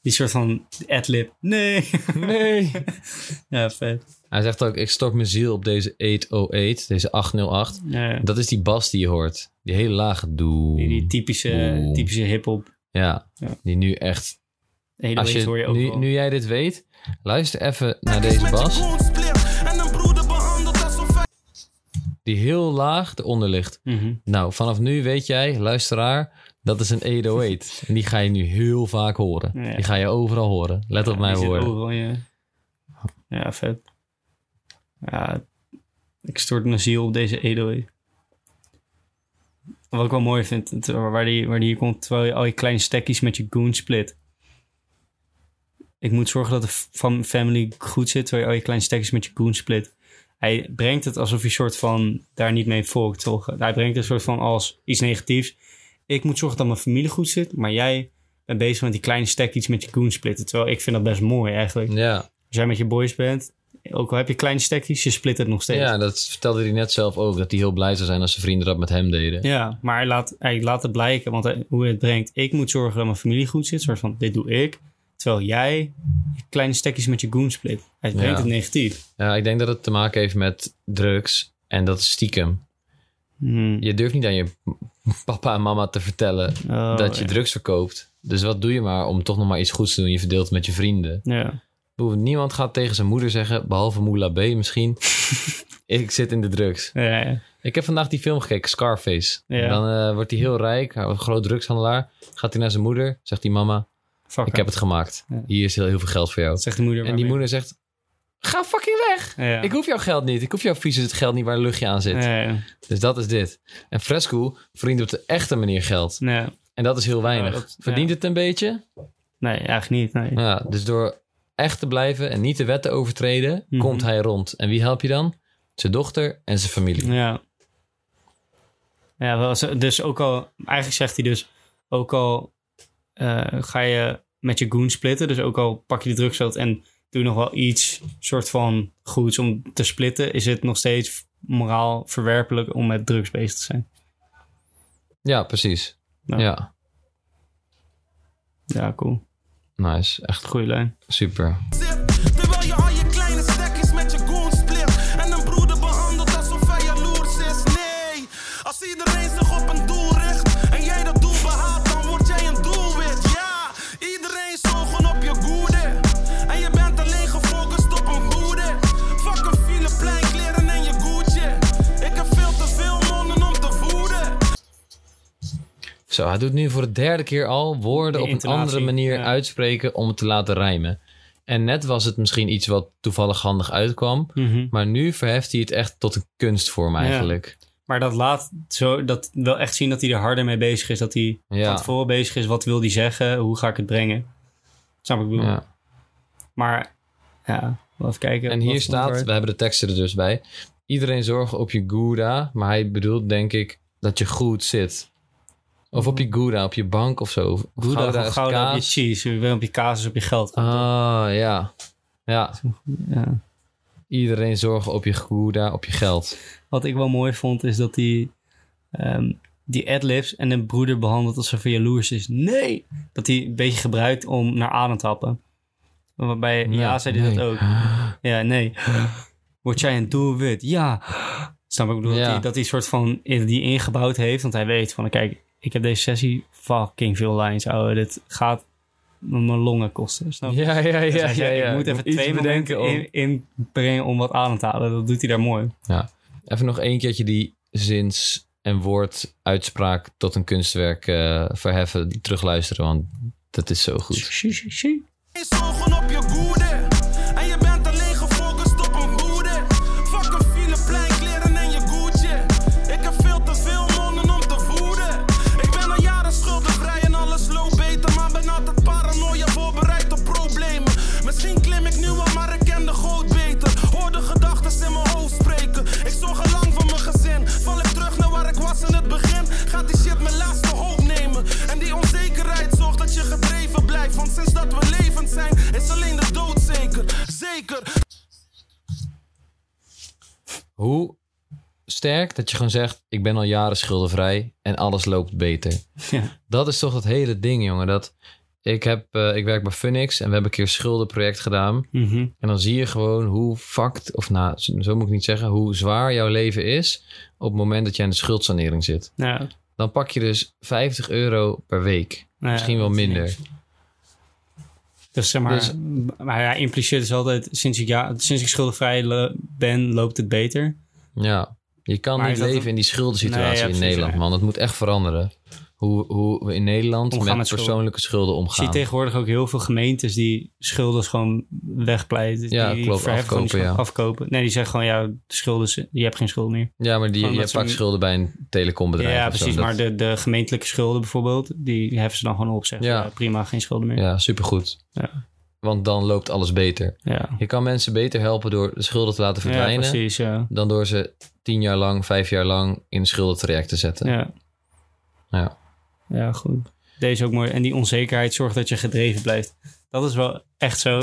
Die soort van adlib. Nee. Nee. ja, vet. Hij zegt ook, ik stort mijn ziel op deze 808, deze 808. Ja, ja. Dat is die bas die je hoort. Die hele lage doe. Die, die typische, typische hip-hop. Ja, Ja. die nu echt... Hele Als week hoor je je, ook nu, wel. nu jij dit weet, luister even naar deze je bas. Die heel laag eronder ligt. Mhm. Nou, vanaf nu weet jij, luisteraar, dat is een 808. En die ga je nu heel vaak horen. Ja. Die ga je overal horen. Let op mijn woorden. overal je- Ja, vet. Ja, Ik stort mijn ziel op deze Edo. Wat ik wel mooi vind, het- waar die, waar die hier komt, terwijl je al je kleine stekjes met je goon split. Ik moet zorgen dat de fam- family goed zit, terwijl je al je kleine stekjes met je goon split. Hij brengt het alsof je soort van daar niet mee. Toch? Hij brengt het soort van als iets negatiefs. Ik moet zorgen dat mijn familie goed zit, maar jij bent bezig met die kleine stekjes met je goon splitten. Terwijl ik vind dat best mooi eigenlijk. Ja. Als jij met je boys bent, ook al heb je kleine stekjes, je split het nog steeds. ja, dat vertelde hij net zelf ook. Dat hij heel blij zou zijn als zijn vrienden dat met hem deden. Ja, maar hij laat, hij laat het blijken, want hij- hoe hij het brengt. Ik moet zorgen dat mijn familie goed zit, soort van, dit doe ik. Terwijl jij kleine stekjes met je goon split. Hij brengt Ja. het negatief. Ja, ik denk dat het te maken heeft met drugs. En dat is stiekem. Hmm. Je durft niet aan je papa en mama te vertellen Oh, dat je ja. drugs verkoopt. Dus wat doe je maar om toch nog maar iets goeds te doen? Je verdeelt het met je vrienden. Ja. Bedoel, Niemand gaat tegen zijn moeder zeggen, behalve Moula B misschien. ik zit in de drugs. Ja, ja. Ik heb vandaag die film gekeken, Scarface. Ja. Dan eh, wordt hij heel rijk, een groot drugshandelaar. Gaat hij naar zijn moeder, zegt die mama, Fuck ik heb het gemaakt. Hier is heel, heel veel geld voor jou. Zegt de moeder. En die moeder zegt, ga fucking weg. Ja. Ik hoef jouw geld niet. Ik hoef jouw vieze het geld niet waar een luchtje aan zit. Ja, ja. Dus dat is dit. En Fresco verdient op de echte manier geld. En dat is heel weinig. Dat- verdient het een beetje? nee, eigenlijk niet. Nee. Ja, dus door echt te blijven en niet de wet te overtreden, Mhm. komt hij rond. En wie help je dan? Zijn dochter en zijn familie. Ja. Ja, dus ook al... Eigenlijk zegt hij dus... Ook al eh, ga je met je goon splitten... Dus ook al pak je de drugsveld en doe nog wel iets... soort van goeds om te splitten... is het nog steeds moraal verwerpelijk om met drugs bezig te zijn. Ja, precies. Ja. Ja, Ja, cool. Nice. Echt Goeie lijn. super. Zo, hij doet nu voor de derde keer al woorden op een andere manier ja. uitspreken om het te laten rijmen. En net was het misschien iets wat toevallig handig uitkwam. Mhm. Maar nu verheft hij het echt tot een kunstvorm eigenlijk. Maar dat laat zo, dat wel echt zien dat hij er harder mee bezig is. Dat hij Ja. van tevoren bezig is. Wat wil hij zeggen? Hoe ga ik het brengen? Snap ik bedoel? Maar ja, even kijken. En hier staat, we hebben de teksten er dus bij. Iedereen zorgt op je Gouda, maar hij bedoelt denk ik dat je goed zit. Of op je Gouda, op je bank of zo. Of Gouda, Gouda of Gouda op je cheese. Op je kaas, op je geld. Ah, ja. Ja, Ja. iedereen zorgt op je Gouda, op je geld. Wat ik wel mooi vond, is dat hij ehm, die adlibs en de broeder behandelt alsof hij jaloers is. Nee! Dat hij een beetje gebruikt om naar adem te happen. Waarbij, ja, zei hij nee. dat ook. Ja, nee. Word jij een doelwit? Ja. Snap ik? Bedoel, Ja. dat, hij, dat een soort van die ingebouwd heeft. Want hij weet van, kijk, ik heb deze sessie fucking veel lines, ouwe. Dit gaat mijn longen kosten. Snap je? Ja, ja, Dus ja. ja, zei, ja. Ik moet even twee bedenken in, inbrengen om wat adem te halen. Dat doet hij daar mooi. Ja. Even nog één keertje die zins- en woorduitspraak tot een kunstwerk eh, verheffen, terugluisteren, want dat is zo goed. Hoe sterk dat je gewoon zegt, ik ben al jaren schuldenvrij en alles loopt beter. Ja. Dat is toch het hele ding, jongen. Dat ik, heb, eh, ik werk bij Funix en we hebben een keer een schuldenproject gedaan. Mhm. En dan zie je gewoon hoe fucked, of nou, zo moet ik niet zeggen, hoe zwaar jouw leven is op het moment dat je in de schuldsanering zit. Ja. Dan pak je dus 50 euro per week. Nou ja, Misschien wel minder. Dus zeg maar, Dus- maar hij impliceert dus altijd, sinds ik, ja, sinds ik schuldenvrij ben, loopt het beter. Ja, je kan Maar niet leven een- in die schuldensituatie Nee, ja, in Nederland, man. Dat moet echt veranderen. Hoe, hoe we in Nederland Omgaan met, persoonlijke schulden Je omgaan. ziet tegenwoordig ook heel veel gemeentes die schulden gewoon wegpleiten. Ja, die klopt, afkopen, ja. afkopen. Nee, die zeggen gewoon, ja, de schulden, je hebt geen schulden meer. Ja, maar die, Gewoon je hebt vaak schulden bij een telecombedrijf. ja, precies. Dat- Maar de, de gemeentelijke schulden bijvoorbeeld, die heffen ze dan gewoon op. Zeggen, Ja. ja. prima, geen schulden meer. Ja, supergoed. Ja. Want dan loopt alles beter. Ja, Je kan mensen beter helpen door de schulden te laten ja verdwijnen... precies, ja. dan door ze tien jaar lang, vijf jaar lang in een schuldentraject te zetten. Ja. Ja. Ja, goed. Deze ook mooi. En die onzekerheid zorgt dat je gedreven blijft. Dat is wel echt zo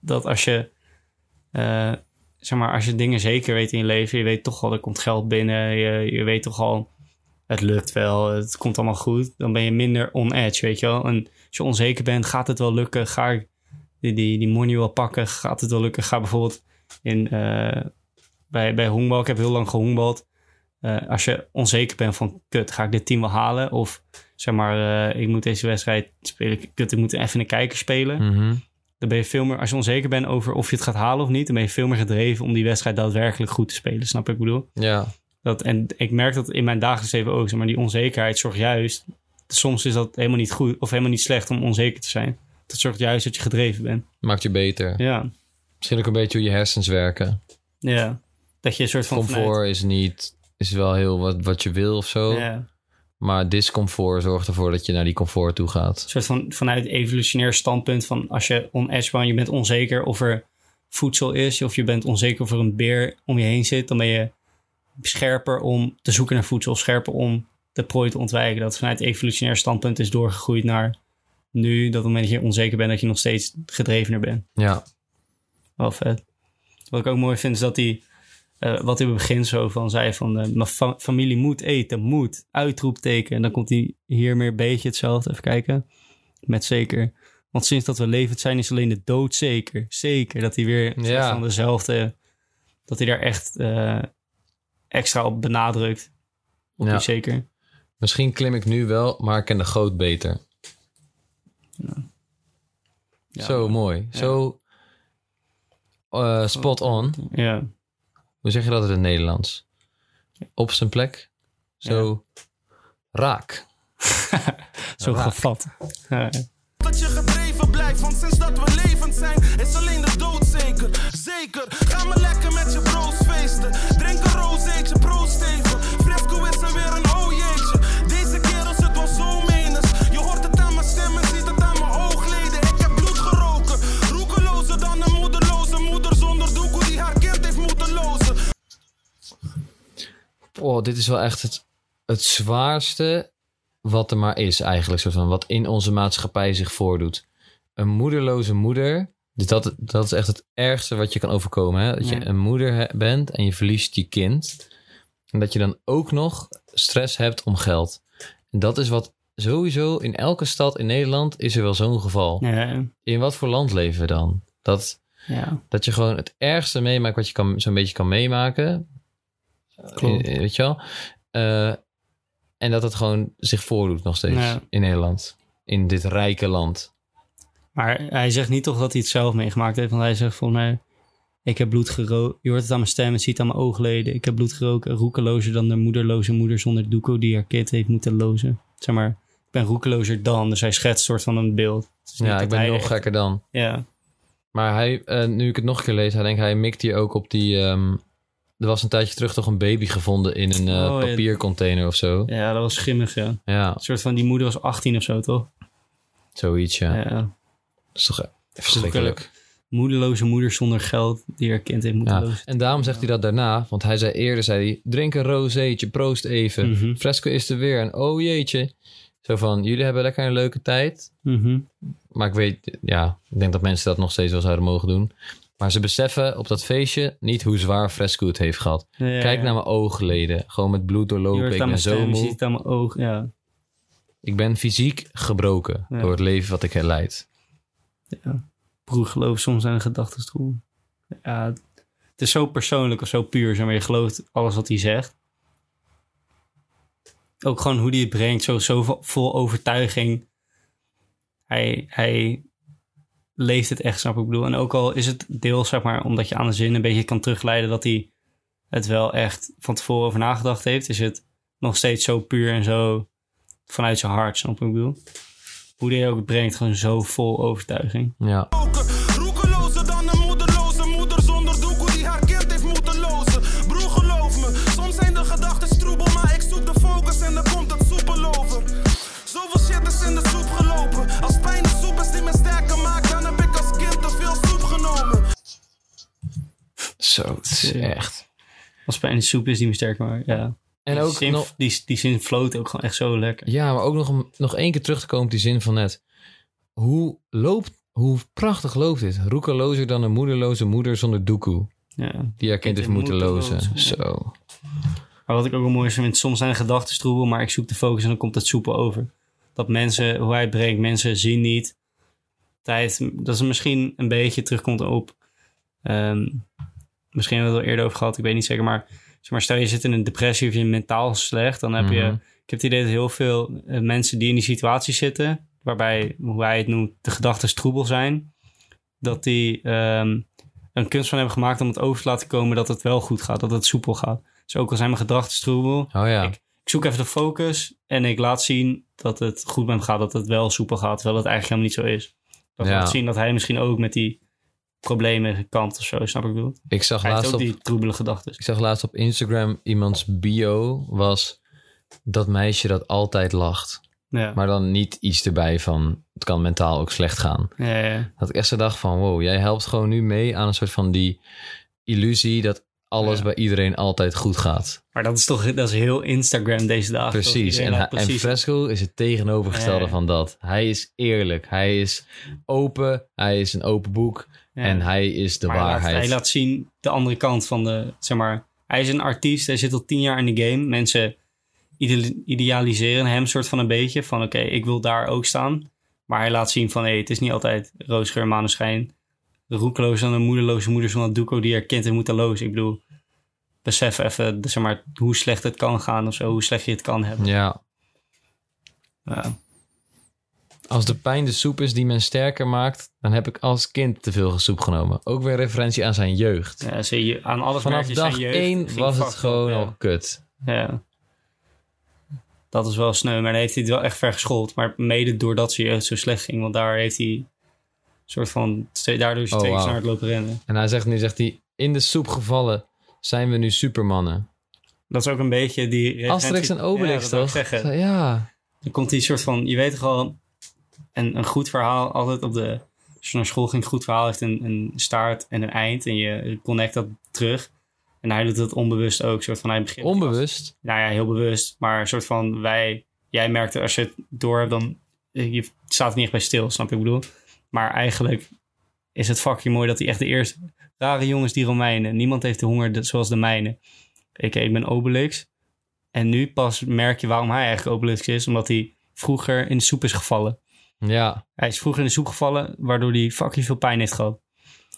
dat als je, eh, zeg maar, als je dingen zeker weet in je leven, je weet toch al, er komt geld binnen, je, je weet toch al, het lukt wel, het komt allemaal goed, dan ben je minder on edge, weet je wel. En als je onzeker bent, gaat het wel lukken? Ga ik die, die, die money wel pakken? Gaat het wel lukken? Ga bijvoorbeeld in, eh, bij, bij honkbal, ik heb heel lang gehonkbald. Eh, als je onzeker bent van, kut, ga ik dit team wel halen? Of zeg maar, eh, ik moet deze wedstrijd spelen. Kut, ik moet even een kijker spelen. Mhm. Dan ben je veel meer, als je onzeker bent over of je het gaat halen of niet, dan ben je veel meer gedreven om die wedstrijd daadwerkelijk goed te spelen. Snap ik bedoel? ja. Dat, en ik merk dat in mijn dagelijks leven ook. Zeg maar die onzekerheid zorgt juist. Soms is dat helemaal niet goed of helemaal niet slecht om onzeker te zijn. Dat zorgt juist dat je gedreven bent. maakt je beter. Ja. Misschien ook een beetje hoe je hersens werken. Ja. Dat je een soort van. Comfort is niet, is wel heel wat, wat je wil of zo. ja. Maar discomfort zorgt ervoor dat je naar die comfort toe gaat. Een soort van vanuit evolutionair standpunt van als je on edge bent, je bent onzeker of er voedsel is, of je bent onzeker of er een beer om je heen zit, dan ben je scherper om te zoeken naar voedsel, of scherper om de prooi te ontwijken. Dat vanuit evolutionair standpunt is doorgegroeid naar nu, dat op het moment dat je onzeker bent, dat je nog steeds gedrevener bent. Ja, Wel vet. Wat ik ook mooi vind is dat hij, eh, wat op het begin zo van zei van, eh, mijn fa- familie moet eten, moet, uitroepteken. En dan komt hij hier meer een beetje hetzelfde, even kijken. Met zeker. Want sinds dat we levend zijn is alleen de dood zeker. Zeker dat hij weer Ja. van dezelfde, dat hij daar echt eh, extra op benadrukt. Op Ja. die zeker. misschien klim ik nu wel, maar ik ken de goot beter. Ja, Zo mooi. Zo spot on. Ja, Hoe zeg je dat in het Nederlands? Op zijn plek. Zo raak. zo Raak. gevat. Ja. Dat je gedreven blijft, want sinds dat we levend zijn, is alleen de dood zeker. Zeker, ga maar lekker met je bro's feesten. Drink een rozeetje, proost even. Fresco is er weer een oh Oh, dit is wel echt het, het zwaarste wat er maar is eigenlijk. Soort van, wat in onze maatschappij zich voordoet. Een moederloze moeder. Dus dat, dat is echt het ergste wat je kan overkomen. Hè? Dat je een moeder bent en je verliest je kind. En dat je dan ook nog stress hebt om geld. En dat is wat sowieso in elke stad in Nederland is er wel zo'n geval. Ja, In wat voor land leven we dan? Dat, ja. dat je gewoon het ergste meemaakt wat je kan, zo'n beetje kan meemaken. Klopt. Eh, Weet je wel? Eh, en dat het gewoon zich voordoet nog steeds Ja. in Nederland. In dit rijke land. Maar hij zegt niet toch dat hij het zelf meegemaakt heeft. Want hij zegt volgens mij... Ik heb bloed geroken. Je hoort het aan mijn stem. Het ziet aan mijn oogleden. Ik heb bloed geroken. Roekelozer dan de moederloze moeder zonder doeko die haar kind heeft moeten lozen. Zeg maar, ik ben roekelozer dan. Dus hij schetst een soort van een beeld. Ja, ik ben nog echt- gekker dan. Ja, Maar hij, eh, nu ik het nog een keer lees, hij denkt, hij mikt hier ook op die... ehm, er was een tijdje terug toch een baby gevonden in een eh, Oh, ja. papiercontainer of zo. ja, dat was schimmig, ja. Een Ja, soort van, die moeder was 18 of zo, toch? zoiets, ja. Ja. Dat is toch eh, verschrikkelijk. Moederloze moeder zonder geld die haar kind heeft lozen. En daarom zegt hij dat daarna, want hij zei eerder, zei hij, drink een rozeetje, proost even. Mhm. Fresco is er weer en oh jeetje. Zo van, jullie hebben lekker een leuke tijd. Mhm. Maar ik weet, ja, ik denk dat mensen dat nog steeds wel zouden mogen doen. Maar ze beseffen op dat feestje niet hoe zwaar Fresco het heeft gehad. Ja, Kijk ja. naar mijn oogleden, gewoon met bloed doorlopen. Ik ben zo stem, je ziet moe. het aan mijn oog. Ja. Ik ben fysiek gebroken Ja. door het leven wat ik heb leid. broer gelooft soms aan een gedachtenstroom. Ja, het is zo persoonlijk of zo puur, zeg maar. Je gelooft alles wat hij zegt. Ook gewoon hoe hij het brengt, zo, zo vo- vol overtuiging. Hij, hij leeft het echt, snap ik bedoel. En ook al is het deels, zeg maar, omdat je aan de zin een beetje kan terugleiden dat hij het wel echt van tevoren over nagedacht heeft, is het nog steeds zo puur en zo vanuit zijn hart, snap ik bedoel? Hoe die ook brengt, gewoon zo vol overtuiging. Ja. Zo, het is echt. Als pijn in de soep is die me sterker maakt, ja. En ook zin, nog, die, die zin floot ook gewoon echt zo lekker. ja, maar ook nog, om nog één keer terug te komen op die zin van net. Hoe loopt, hoe prachtig loopt dit? Roekelozer dan een moederloze moeder zonder doekoe. Ja. Die haar kind heeft moeten moeten lozen. ja. Zo. Maar wat ik ook wel mooi vind, soms zijn de gedachten troebel, maar ik zoek de focus en dan komt het soepel over. Dat mensen, hoe hij het brengt, mensen zien niet. Tijd, dat is misschien een beetje terugkomt op. ehm, misschien hebben we het al eerder over gehad, ik weet niet zeker, maar, zeg maar stel je zit in een depressie of je mentaal slecht, dan heb je. Mhm. Ik heb het idee dat heel veel eh, mensen die in die situatie zitten, waarbij, hoe hij het noemt, de gedachten troebel zijn, dat die ehm, een kunst van hebben gemaakt om het over te laten komen dat het wel goed gaat, dat het soepel gaat. Dus ook al zijn mijn gedachten troebel, Oh ja. Ik- ik zoek even de focus en ik laat zien dat het goed met hem gaat, dat het wel soepel gaat, terwijl het eigenlijk helemaal niet zo is. Dat Ja. laat zien dat hij misschien ook met die problemen kampt of zo, snap ik bedoel? Ik zag Hij laatst ook op die troebele gedachten. Ik zag laatst op Instagram iemands bio was dat meisje dat altijd lacht. Ja. Maar dan niet iets erbij van het kan mentaal ook slecht gaan. ja, ja. Dat ik echt zo dacht van wow, jij helpt gewoon nu mee aan een soort van die illusie dat alles Ja. bij iedereen altijd goed gaat. Maar dat is toch dat is heel Instagram deze dagen. Precies. En, en Fresco is het tegenovergestelde Ja. van dat. Hij is eerlijk. Hij is open. Hij is een open boek. Ja. En hij is de Maar hij laat- waarheid. Hij laat zien de andere kant van de, zeg maar, hij is een artiest, hij zit al tien jaar in de game. Mensen ide- idealiseren hem soort van een beetje van oké, ik wil daar ook staan. Maar hij laat zien van hé, het is niet altijd roosgeur, maneschijn. Roekeloos dan een moederloze moeder zonder doeko die haar kind heeft moeten lozen. Ik bedoel, besef even zeg maar, hoe slecht het kan gaan of zo, hoe slecht je het kan hebben. Ja. Ja. Als de pijn de soep is die men sterker maakt, dan heb ik als kind te veel soep genomen. Ook weer referentie aan zijn jeugd. Ja, zie je, aan alles Vanaf dag zijn jeugd was het gewoon ja. al kut. Ja. Dat is wel sneu, maar dan heeft hij het wel echt ver geschoold. Maar mede doordat zijn jeugd zo slecht ging. Want daar heeft hij soort van... Daardoor is hij Oh, twee keer lopen rennen. En hij zegt nu, zegt hij, in de soep gevallen zijn we nu supermannen. Dat is ook een beetje die... Asterix en Obelix, dat toch? zeggen. Ja. Dan komt die soort van... Je weet toch al... Een, een goed verhaal altijd op de... Als je naar school ging, een goed verhaal heeft een, een start en een eind. En je connect dat terug. En hij doet het onbewust ook. Soort van, hij begint Onbewust. nou ja, heel bewust. Maar een soort van wij, jij merkte als je het door hebt, dan je staat er niet echt bij stil, snap je wat ik bedoel? Maar eigenlijk is het fucking mooi dat hij echt de eerste rare jongens, die Romeinen. Niemand heeft de honger zoals de mijne. Ik, ik ben Obelix. En nu pas merk je waarom hij eigenlijk Obelix is, omdat hij vroeger in de soep is gevallen. Ja. Hij is vroeger in de soep gevallen, waardoor hij fucking veel pijn heeft gehad.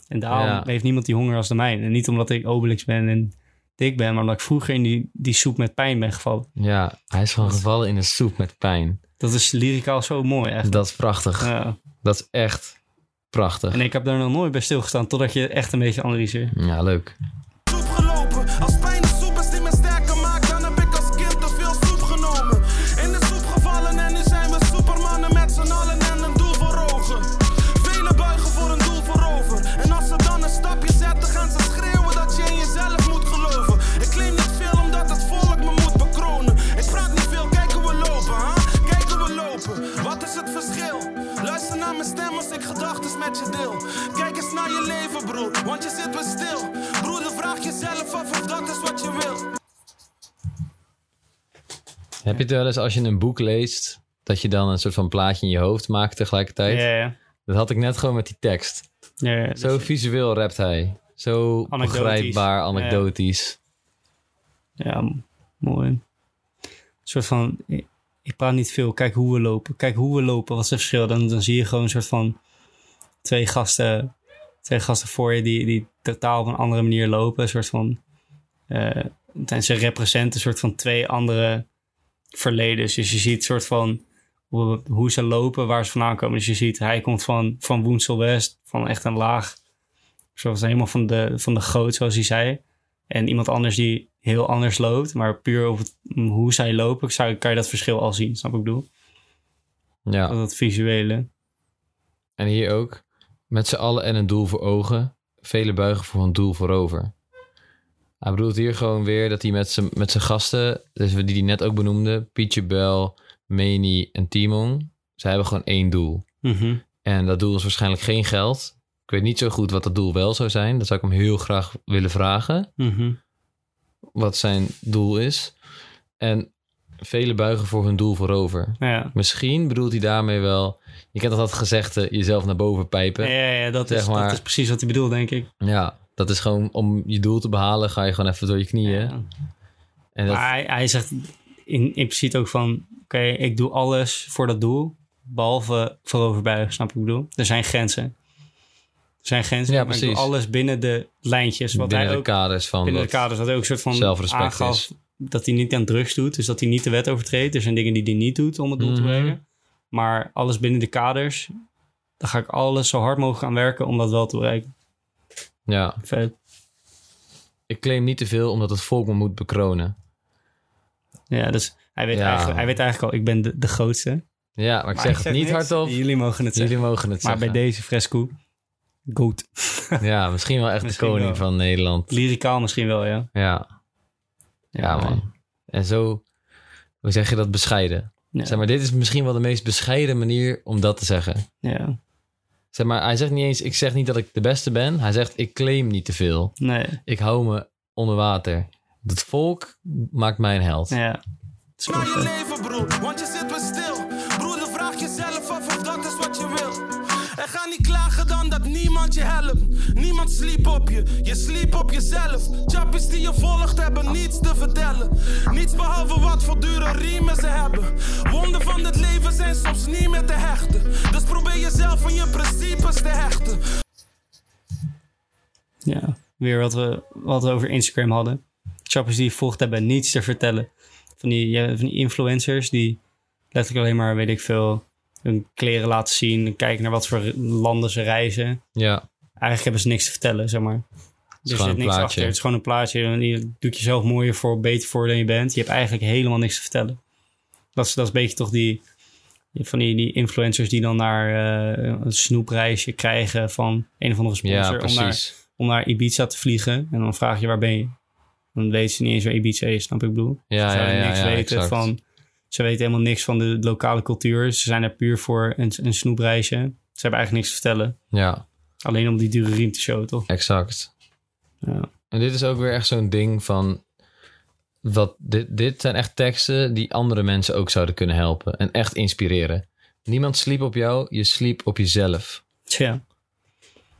En daarom Ja. heeft niemand die honger als de mijne. En niet omdat ik Obelix ben en dik ben, maar omdat ik vroeger in die, die soep met pijn ben gevallen. Ja. Hij is gewoon gevallen in een soep met pijn. Dat is lyricaal zo mooi, echt. Dat is prachtig. Ja. Dat is echt prachtig. En ik heb daar nog nooit bij stilgestaan, totdat je echt een beetje analyseert. Ja, leuk. Met je deel. Kijk eens naar je leven, broer, want je zit weer stil. Broeder, vraag jezelf af of dat is wat je wil. Heb je het wel eens als je een boek leest, dat je dan een soort van plaatje in je hoofd maakt tegelijkertijd? Ja, ja. Dat had ik net gewoon met die tekst. ja, ja. Dus- Zo visueel rapt hij. Zo Anekdotisch. begrijpbaar, anekdotisch. Ja, mooi. Een soort van, ik, ik praat niet veel, kijk hoe we lopen. Kijk hoe we lopen, wat is het verschil? Dan, dan zie je gewoon een soort van twee gasten, twee gasten voor je die, die totaal op een andere manier lopen. Een soort van, eh en ze representen een soort van twee andere verledens. Dus je ziet een soort van hoe, hoe ze lopen, waar ze vandaan komen. Dus je ziet, hij komt van, van Woensel West, van echt een laag, zoals helemaal van de, van de goot, zoals hij zei. en iemand anders die heel anders loopt, maar puur op het, hoe zij lopen, zou, kan je dat verschil al zien, snap ik bedoel? Ja. Dat, dat visuele. En hier ook. Met z'n allen en een doel voor ogen. Vele buigen voor een doel voorover. Hij bedoelt hier gewoon weer dat hij met zijn met zijn gasten, dus die hij net ook benoemde, Pietje Bel, Meni en Timon, zij hebben gewoon één doel. Mhm. En dat doel is waarschijnlijk geen geld. Ik weet niet zo goed wat dat doel wel zou zijn. Dat zou ik hem heel graag willen vragen. Mhm. Wat zijn doel is. En vele buigen voor hun doel voorover. Ja. Misschien bedoelt hij daarmee wel... Je kent dat gezegde, jezelf naar boven pijpen. Ja, ja, dat, Zeg is, maar- dat is precies wat hij bedoelt, denk ik. Ja, dat is gewoon om je doel te behalen, ga je gewoon even door je knieën. Ja. En dat, Maar hij, hij zegt in, impliciet ook van... Oké, ik doe alles voor dat doel. Behalve vooroverbuigen, snap je wat ik bedoel? Er zijn grenzen. Er zijn grenzen, Ja, maar alles binnen de lijntjes. Wat binnen hij de ook kaders van binnen de kaders. Wat hij ook een soort van zelfrespect aangaf is. dat hij niet aan drugs doet. Dus dat hij niet de wet overtreedt. Er zijn dingen die hij niet doet om het doel te Mhm. Maar alles binnen de kaders. Dan ga ik alles zo hard mogelijk aan werken om dat wel te bereiken. Ja, Vet. ik claim niet te veel omdat het volk me moet bekronen. Ja, dus hij weet, Ja. eigenlijk, hij weet eigenlijk al, ik ben de, de grootste. Ja, maar ik zeg het niet niks. hardop. Jullie mogen het zeggen. Jullie mogen het Maar zeggen. bij deze fresco, goat. Ja, misschien wel echt Misschien de koning wel. van Nederland. Lyricaal misschien wel, ja. Ja. Ja, man. En zo, hoe zeg je dat, bescheiden. Ja. Zeg maar, dit is misschien wel de meest bescheiden manier om dat te zeggen. ja. Zeg maar, hij zegt niet eens, ik zeg niet dat ik de beste ben. Hij zegt, ik claim niet te veel. Nee, Ik hou me onder water. Het volk maakt mij een held. ja. Naar je leven, broer, want je zit weer stil. Niemand je helpt. Niemand sliep op je, je sliep op jezelf. Chappies die je volgt hebben niets te vertellen. Niets behalve wat voor dure riemen ze hebben. Wonden van het leven zijn soms niet meer te hechten. Dus probeer jezelf van je principes te hechten. Ja, weer wat we, wat we over Instagram hadden. Chappers die je volgt hebben niets te vertellen. Van die, van die influencers die letterlijk alleen maar, weet ik veel, hun kleren laten zien. Kijken naar wat voor landen ze reizen. Ja, Eigenlijk hebben ze niks te vertellen, zeg maar. Er zit een niks plaatje. achter. Het is gewoon een plaatje. En die doet jezelf mooier voor, beter voor dan je bent. Je hebt eigenlijk helemaal niks te vertellen. Dat is, dat is een beetje toch die... Van die, die influencers die dan naar eh, een snoepreisje krijgen van een of andere sponsor. ja om naar precies. om naar Ibiza te vliegen. En dan vraag je waar ben je? Dan weten ze niet eens waar Ibiza is, snap ik bedoel? Ja, ze ja, zouden ja, niks ja, weten exact. van... Ze weten helemaal niks van de lokale cultuur. Ze zijn er puur voor een, een snoepreisje. Ze hebben eigenlijk niks te vertellen. Ja, Alleen om die dure riem te showen, toch? exact. Ja. En dit is ook weer echt zo'n ding van... Wat, dit, dit zijn echt teksten die andere mensen ook zouden kunnen helpen. En echt inspireren. Niemand sliep op jou, je sliep op jezelf. Tja.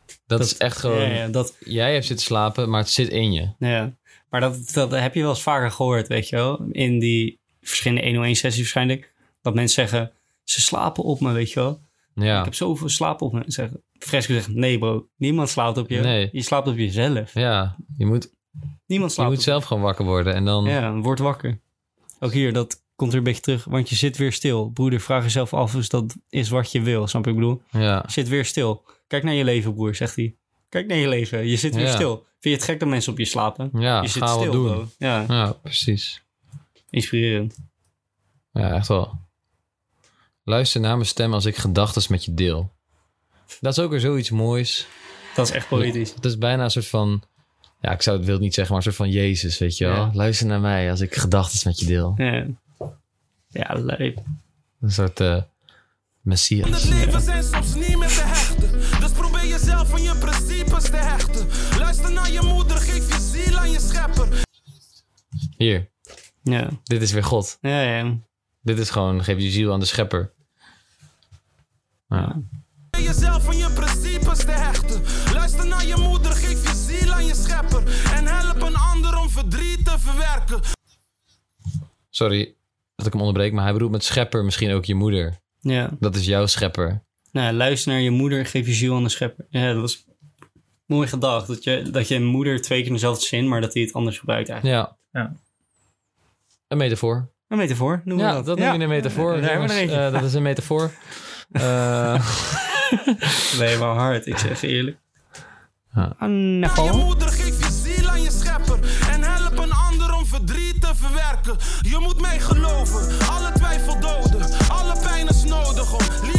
Dat, Dat- is echt gewoon... Ja, ja, dat, Jij hebt zitten slapen, maar het zit in je. ja. Maar dat, dat heb je wel eens vaker gehoord, weet je wel? In die verschillende 101-sessies waarschijnlijk. Dat mensen zeggen, ze slapen op me, weet je wel? Ja, Ik heb zoveel slaap op me. Zeggen, Fresco zegt, nee bro, niemand slaapt op je. Nee. Je slaapt op jezelf. ja je moet, Niemand je slaapt moet op zelf gewoon wakker worden. En dan... Ja, word wakker. Ook hier, dat komt er een beetje terug. Want je zit weer stil. Broeder, vraag jezelf af of dat is wat je wil. Snap je ik bedoel? Ja, Je zit weer stil. Kijk naar je leven, broer, zegt hij. Kijk naar je leven. Je zit weer Ja. stil. Vind je het gek dat mensen op je slapen? ja je zit stil, doen. bro. Ja, Ja, precies. Inspirerend. Ja, echt wel. Luister naar mijn stem als ik gedachten met je deel. Dat is ook weer zoiets moois. Dat is echt poëtisch. Het is bijna een soort van... Ja, ik zou het wil niet zeggen, maar een soort van Jezus, weet je wel. Ja. Luister naar mij als ik gedachten met je deel. Ja, ja leuk. Een soort In messias. het leven zijn soms niet meer te hechten. Dus probeer jezelf van je principes te hechten. Luister naar je moeder, geef je ziel aan je schepper. Hier, Ja, dit is weer God. ja, ja. Dit is gewoon, geef je ziel aan de schepper. Ja. Jezelf van je principes te hechten. Luister naar je moeder, geef je ziel aan je schepper. En help een ander om verdriet te verwerken. Sorry dat ik hem onderbreek, maar hij bedoelt met schepper misschien ook je moeder. ja. Dat is jouw schepper. Nou, luister naar je moeder, geef je ziel aan de schepper. Ja, dat is mooi gedacht. Dat je, dat je moeder twee keer in dezelfde zin, maar dat hij het anders gebruikt eigenlijk. Ja. Ja. Een metafoor. Een metafoor, noemen ja, dat. dat noem je een metafoor. Nee, eh, dat is een metafoor. Eh, nee, maar hard, ik zeg eerlijk. Je moeder geeft je ziel aan je schepper en help een ander om verdriet te verwerken. Je moet mij geloven, alle twijfel doden, alle pijn is nodig om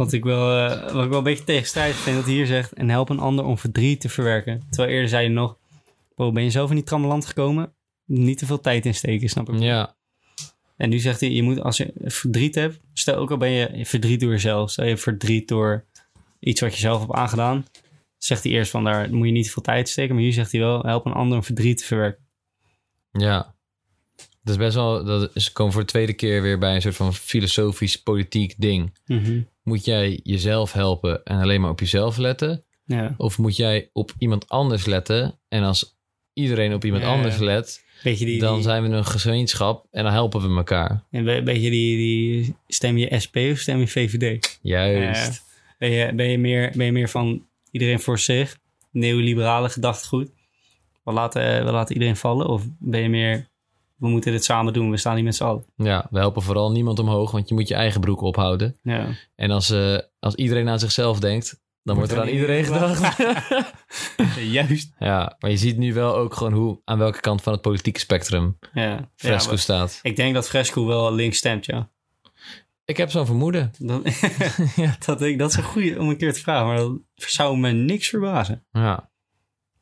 Wat ik, wel, eh, wat ik wel een beetje tegenstrijdig vind, dat hij hier zegt... en help een ander om verdriet te verwerken. Terwijl eerder zei je nog... Bro, ben je zelf in die trammeland gekomen? Niet te veel tijd insteken, snap ik. Ja, En nu zegt hij, je moet, als je verdriet hebt... Stel ook al ben je verdriet door jezelf. Stel je hebt verdriet door iets wat je zelf hebt aangedaan. Zegt hij eerst van, daar moet je niet te veel tijd in steken. Maar hier zegt hij wel, help een ander om verdriet te verwerken. ja. Dat is best wel, dat is komen voor de tweede keer weer bij een soort van filosofisch politiek ding. Moet jij jezelf helpen en alleen maar op jezelf letten? Ja, Of moet jij op iemand anders letten? En als iedereen op iemand Ja, anders let, beetje die, dan die- zijn we een gemeenschap en dan helpen we elkaar. en een beetje die, die... Stem je SP of stem je VVD? Juist. Ben je, ben, je meer, ben je meer van iedereen voor zich, neoliberale gedachtegoed? We laten, we laten iedereen vallen? Of ben je meer, we moeten dit samen doen, we staan hier met z'n allen? Ja, we helpen vooral niemand omhoog, want je moet je eigen broek ophouden. Ja. En als, eh, als iedereen aan zichzelf denkt, dan wordt er aan iedereen gedacht. Juist. ja, maar je ziet nu wel ook gewoon hoe, aan welke kant van het politieke spectrum Ja. Fresco Ja, staat. ik denk dat Fresco wel links stemt, ja. Ik heb zo'n vermoeden. Dat, dat, ik, dat is een goede om een keer te vragen, maar dat zou me niks verbazen. Ja.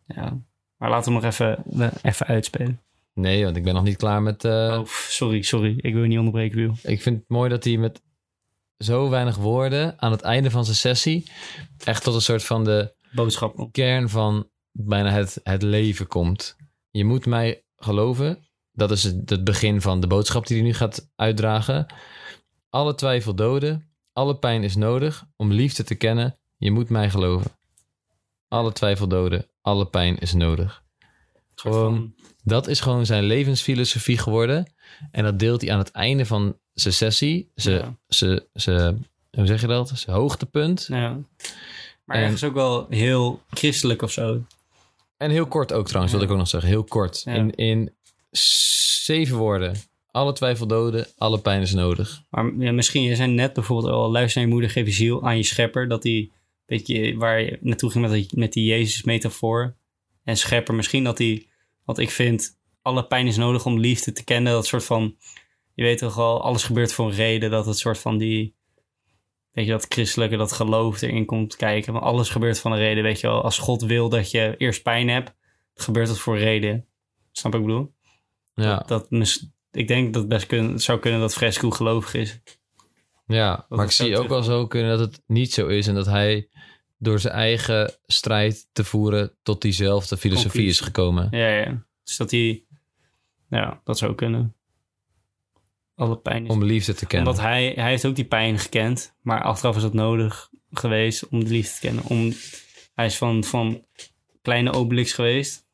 Ja. Maar laten we hem nog even, even uitspelen. Nee, want ik ben nog niet klaar met... eh, Oh, sorry, sorry. Ik wil je niet onderbreken, Wiel. Ik vind het mooi dat hij met zo weinig woorden aan het einde van zijn sessie echt tot een soort van de Boodschap. kern van bijna het, het leven komt. Je moet mij geloven. Dat is het, het begin van de boodschap die hij nu gaat uitdragen. Alle twijfel doden. Alle pijn is nodig om liefde te kennen. Je moet mij geloven. Alle twijfel doden. Alle pijn is nodig. Gewoon, dat is gewoon zijn levensfilosofie geworden. En dat deelt hij aan het einde van zijn sessie. Ja. zijn, zijn, hoe zeg je dat? Zijn hoogtepunt. Ja. Maar En- ergens ook wel heel christelijk of zo. En heel kort ook trouwens, wil ik ook nog zeggen. Heel kort. Ja. In, in zeven woorden. Alle twijfel doden, alle pijn is nodig. Maar ja, misschien, je zijn net bijvoorbeeld al, luister naar je moeder, geef je ziel aan je schepper. Dat die, weet je, waar je naartoe ging met die, met die Jezus-metafoor. En schepper, misschien dat die, wat ik vind, alle pijn is nodig om liefde te kennen. Dat soort van, je weet toch al, alles gebeurt voor een reden. Dat het soort van die, weet je, dat christelijke, dat geloof erin komt kijken. Want alles gebeurt van een reden, weet je wel. Als God wil dat je eerst pijn hebt, gebeurt het voor een reden. Snap ik bedoel? Ja, Dat, mis- ik denk dat het best kun, het zou kunnen dat Fresco gelovig is. ja. maar ik zie ook wel zo kunnen dat het niet zo is. En dat hij door zijn eigen strijd te voeren tot diezelfde filosofie Conclusie. is gekomen. Ja, ja. Dus dat hij... Ja, dat zou kunnen. Alle pijn is... Om liefde te kennen. Omdat hij, hij heeft ook die pijn gekend. Maar achteraf is dat nodig geweest om de liefde te kennen. Om, hij is van, van kleine Obelix geweest.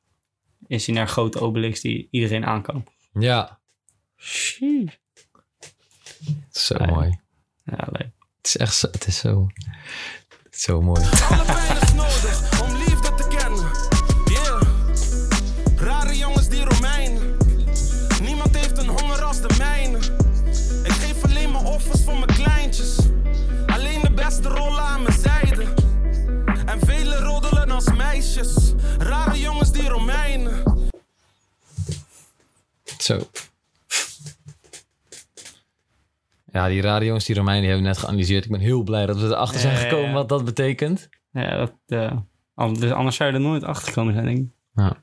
Is hij naar grote Obelix die iedereen aan kan. Ja, Sheesh. zo Ja. mooi. Ja, leuk. Het is echt zo, het is zo, zo mooi. Alle pijn is nodig om liefde te kennen. Yeah. Rare jongens die Romeinen. Niemand heeft een honger als de mijne. Ik geef alleen maar offers voor mijn kleintjes. Alleen de beste rollen aan mijn zijde. En vele roddelen als meisjes. Rare jongens die Romeinen. Zo. Ja, die jongens, die Romeinen, die hebben we net geanalyseerd. Ik ben heel blij dat we erachter zijn gekomen ja. wat dat betekent. Ja, dat, eh, dus anders zou je er nooit achter gekomen zijn, denk ik. Ja.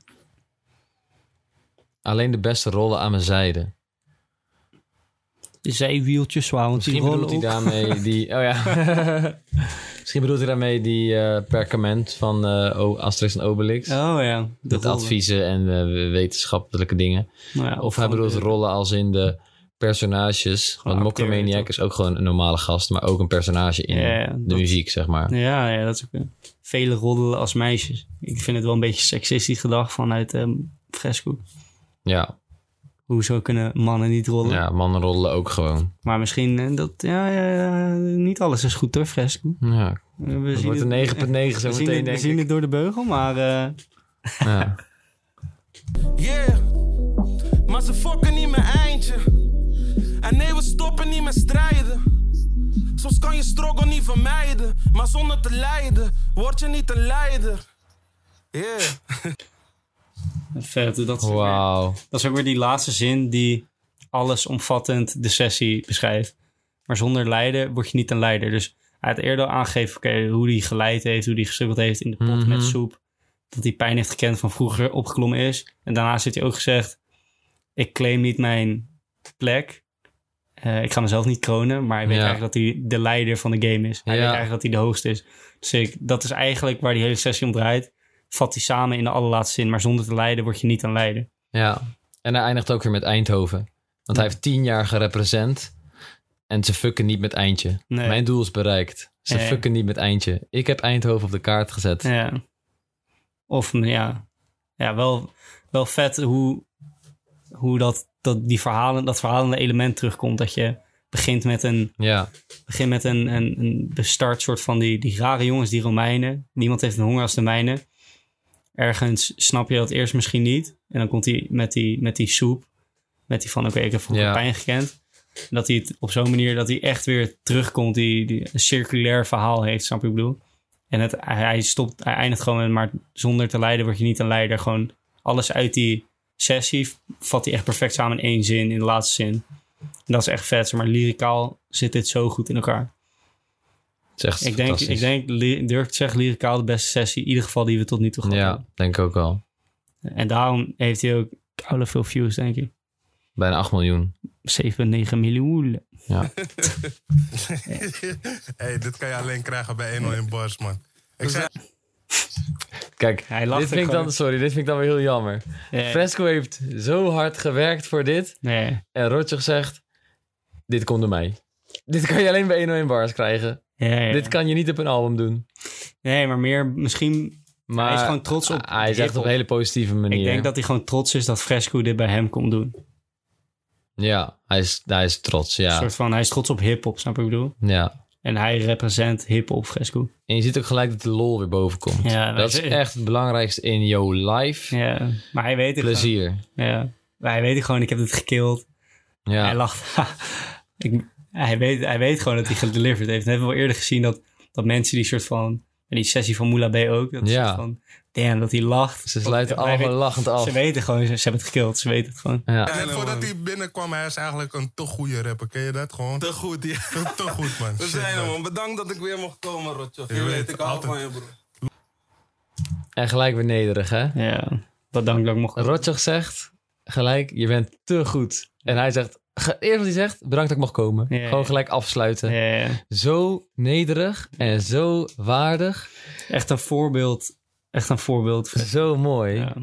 Alleen de beste rollen aan mijn zijde. Zijwieltjes, zwaar, want Misschien bedoelt hij daarmee die... Oh ja. Misschien bedoelt hij daarmee die eh, perkament van eh Asterix en Obelix. Oh ja. De Met rollen. adviezen en eh, wetenschappelijke dingen. Nou ja, Of hij bedoelt de- rollen als in de personages. Gewoon Want Mokromaniac is ook gewoon een normale gast, maar ook een personage in Ja, de dat- muziek, zeg maar. Ja, ja, dat is ook... een- Vele roddelen als meisjes. Ik vind het wel een beetje seksistisch gedacht vanuit ehm Fresco. Ja, Hoezo kunnen mannen niet rollen? ja mannen rollen ook gewoon. Maar misschien eh, dat... Ja, ja, niet alles is goed hoor, Fresco. Ja, Eh, We het zien wordt een 9.9 zo we zien, meteen, het, we zien het door de beugel, maar... eh, Ja. Yeah. Maar ze fokken niet mijn eindje. En nee, we stoppen niet met strijden. Soms kan je struggle niet vermijden, maar zonder te lijden word je niet een leider. Yeah. Vet, dat is, ook weer- Wauw. dat is ook weer die laatste zin die allesomvattend de sessie beschrijft. Maar zonder lijden word je niet een leider. Dus hij had eerder al aangegeven oké, hoe hij geleid heeft, hoe hij gesukkeld heeft in de pot Mhm. met soep. Dat hij pijn heeft gekend van vroeger opgeklommen is. En daarna heeft hij ook gezegd, ik claim niet mijn plek. Eh, ik ga mezelf niet kronen, maar hij weet Ja. eigenlijk dat hij de leider van de game is. Hij Ja. weet eigenlijk dat hij de hoogste is. Dus ik, dat is eigenlijk waar die hele sessie om draait. Vat hij samen in de allerlaatste zin. Maar zonder te leiden word je niet een leider. Ja. En hij eindigt ook weer met Eindhoven. Want hij heeft tien jaar gerepresent. En ze fucken niet met Eindje. Nee. Mijn doel is bereikt. Ze fucken niet met Eindje. Ik heb Eindhoven op de kaart gezet. Ja. Of ja, ja wel, wel vet hoe, hoe dat, dat, die verhalen, dat verhalende element terugkomt. Dat je begint met een, Ja. begint met een, een, een de start soort van die, die rare jongens, die Romeinen. Niemand heeft een honger als de mijne. Ergens snap je dat eerst misschien niet. En dan komt hij met die, met die soep. Met die van, oké, ik heb vroeger Ja. pijn gekend. En dat hij het op zo'n manier, dat hij echt weer terugkomt. Die, die een circulair verhaal heeft, snap je ik bedoel? En het, hij, hij stopt, hij eindigt gewoon met, maar zonder te lijden word je niet een leider. Gewoon alles uit die sessie vat hij echt perfect samen in één zin, in de laatste zin. En dat is echt vet, maar lyricaal zit dit zo goed in elkaar. Het is echt Ik denk, fantastisch. ik denk, durf ik te zeggen, lyricaal de beste sessie, in ieder geval die we tot nu toe gehad Ja, hebben. denk ik ook al. En daarom heeft hij ook koude veel views, denk ik. Bijna 8 miljoen. 7,9 miljoen. Ja. hey, dit kan je alleen krijgen bij 101 Bars, man. Ik zei, Kijk, Hij lacht dit vind dan, sorry, dit vind ik dan weer heel jammer. Ja. Fresco heeft zo hard gewerkt voor dit. Nee, En Rotjoch zegt, dit komt door mij. Dit kan je alleen bij 101 bars krijgen. ja, ja. Dit kan je niet op een album doen. nee, maar meer misschien... Maar Hij is gewoon trots op Hij is echt hiphop. op een hele positieve manier. Ik denk dat hij gewoon trots is dat Fresco dit bij hem komt doen. Ja, hij is, hij is trots, Een ja. soort van, hij is trots op hip-hop, snap ik bedoel? ja. En hij represent hip-hop Fresco. En je ziet ook gelijk dat de lol weer boven komt. Ja, dat is echt het belangrijkste in jouw life. Ja, maar hij weet het Plezier. gewoon. Ja, maar hij weet het gewoon, ik heb het gekild. Hij Ja. lacht. ik, hij, weet, hij weet gewoon dat hij gedeliverd heeft. Dat hebben we wel eerder gezien dat, dat mensen die soort van... En die sessie van Moula B ook. Dat Ja. van, damn, dat hij lacht. Ze sluiten allemaal lachend af. Ze weten gewoon, ze, ze hebben het gekild. Ze weten het gewoon. Ja. en voordat hij binnenkwam, hij is eigenlijk een te goede rapper. Ken je dat gewoon? Te goed, ja. Te, te goed, man. We Shit, zijn er, man. Bedankt dat ik weer mocht komen, Rotjoch. Je, Je weet, ik hou van je, bro. En gelijk weer nederig, hè? Ja, wat dank dat ik mocht. Rotjoch zegt gelijk, je bent te goed. En hij zegt, eerst wat hij zegt, bedankt dat ik mag komen. Ja, Gewoon ja. gelijk afsluiten. Ja, ja. Zo nederig en zo waardig. Echt een voorbeeld. Echt een voorbeeld. Zo mooi. Ja.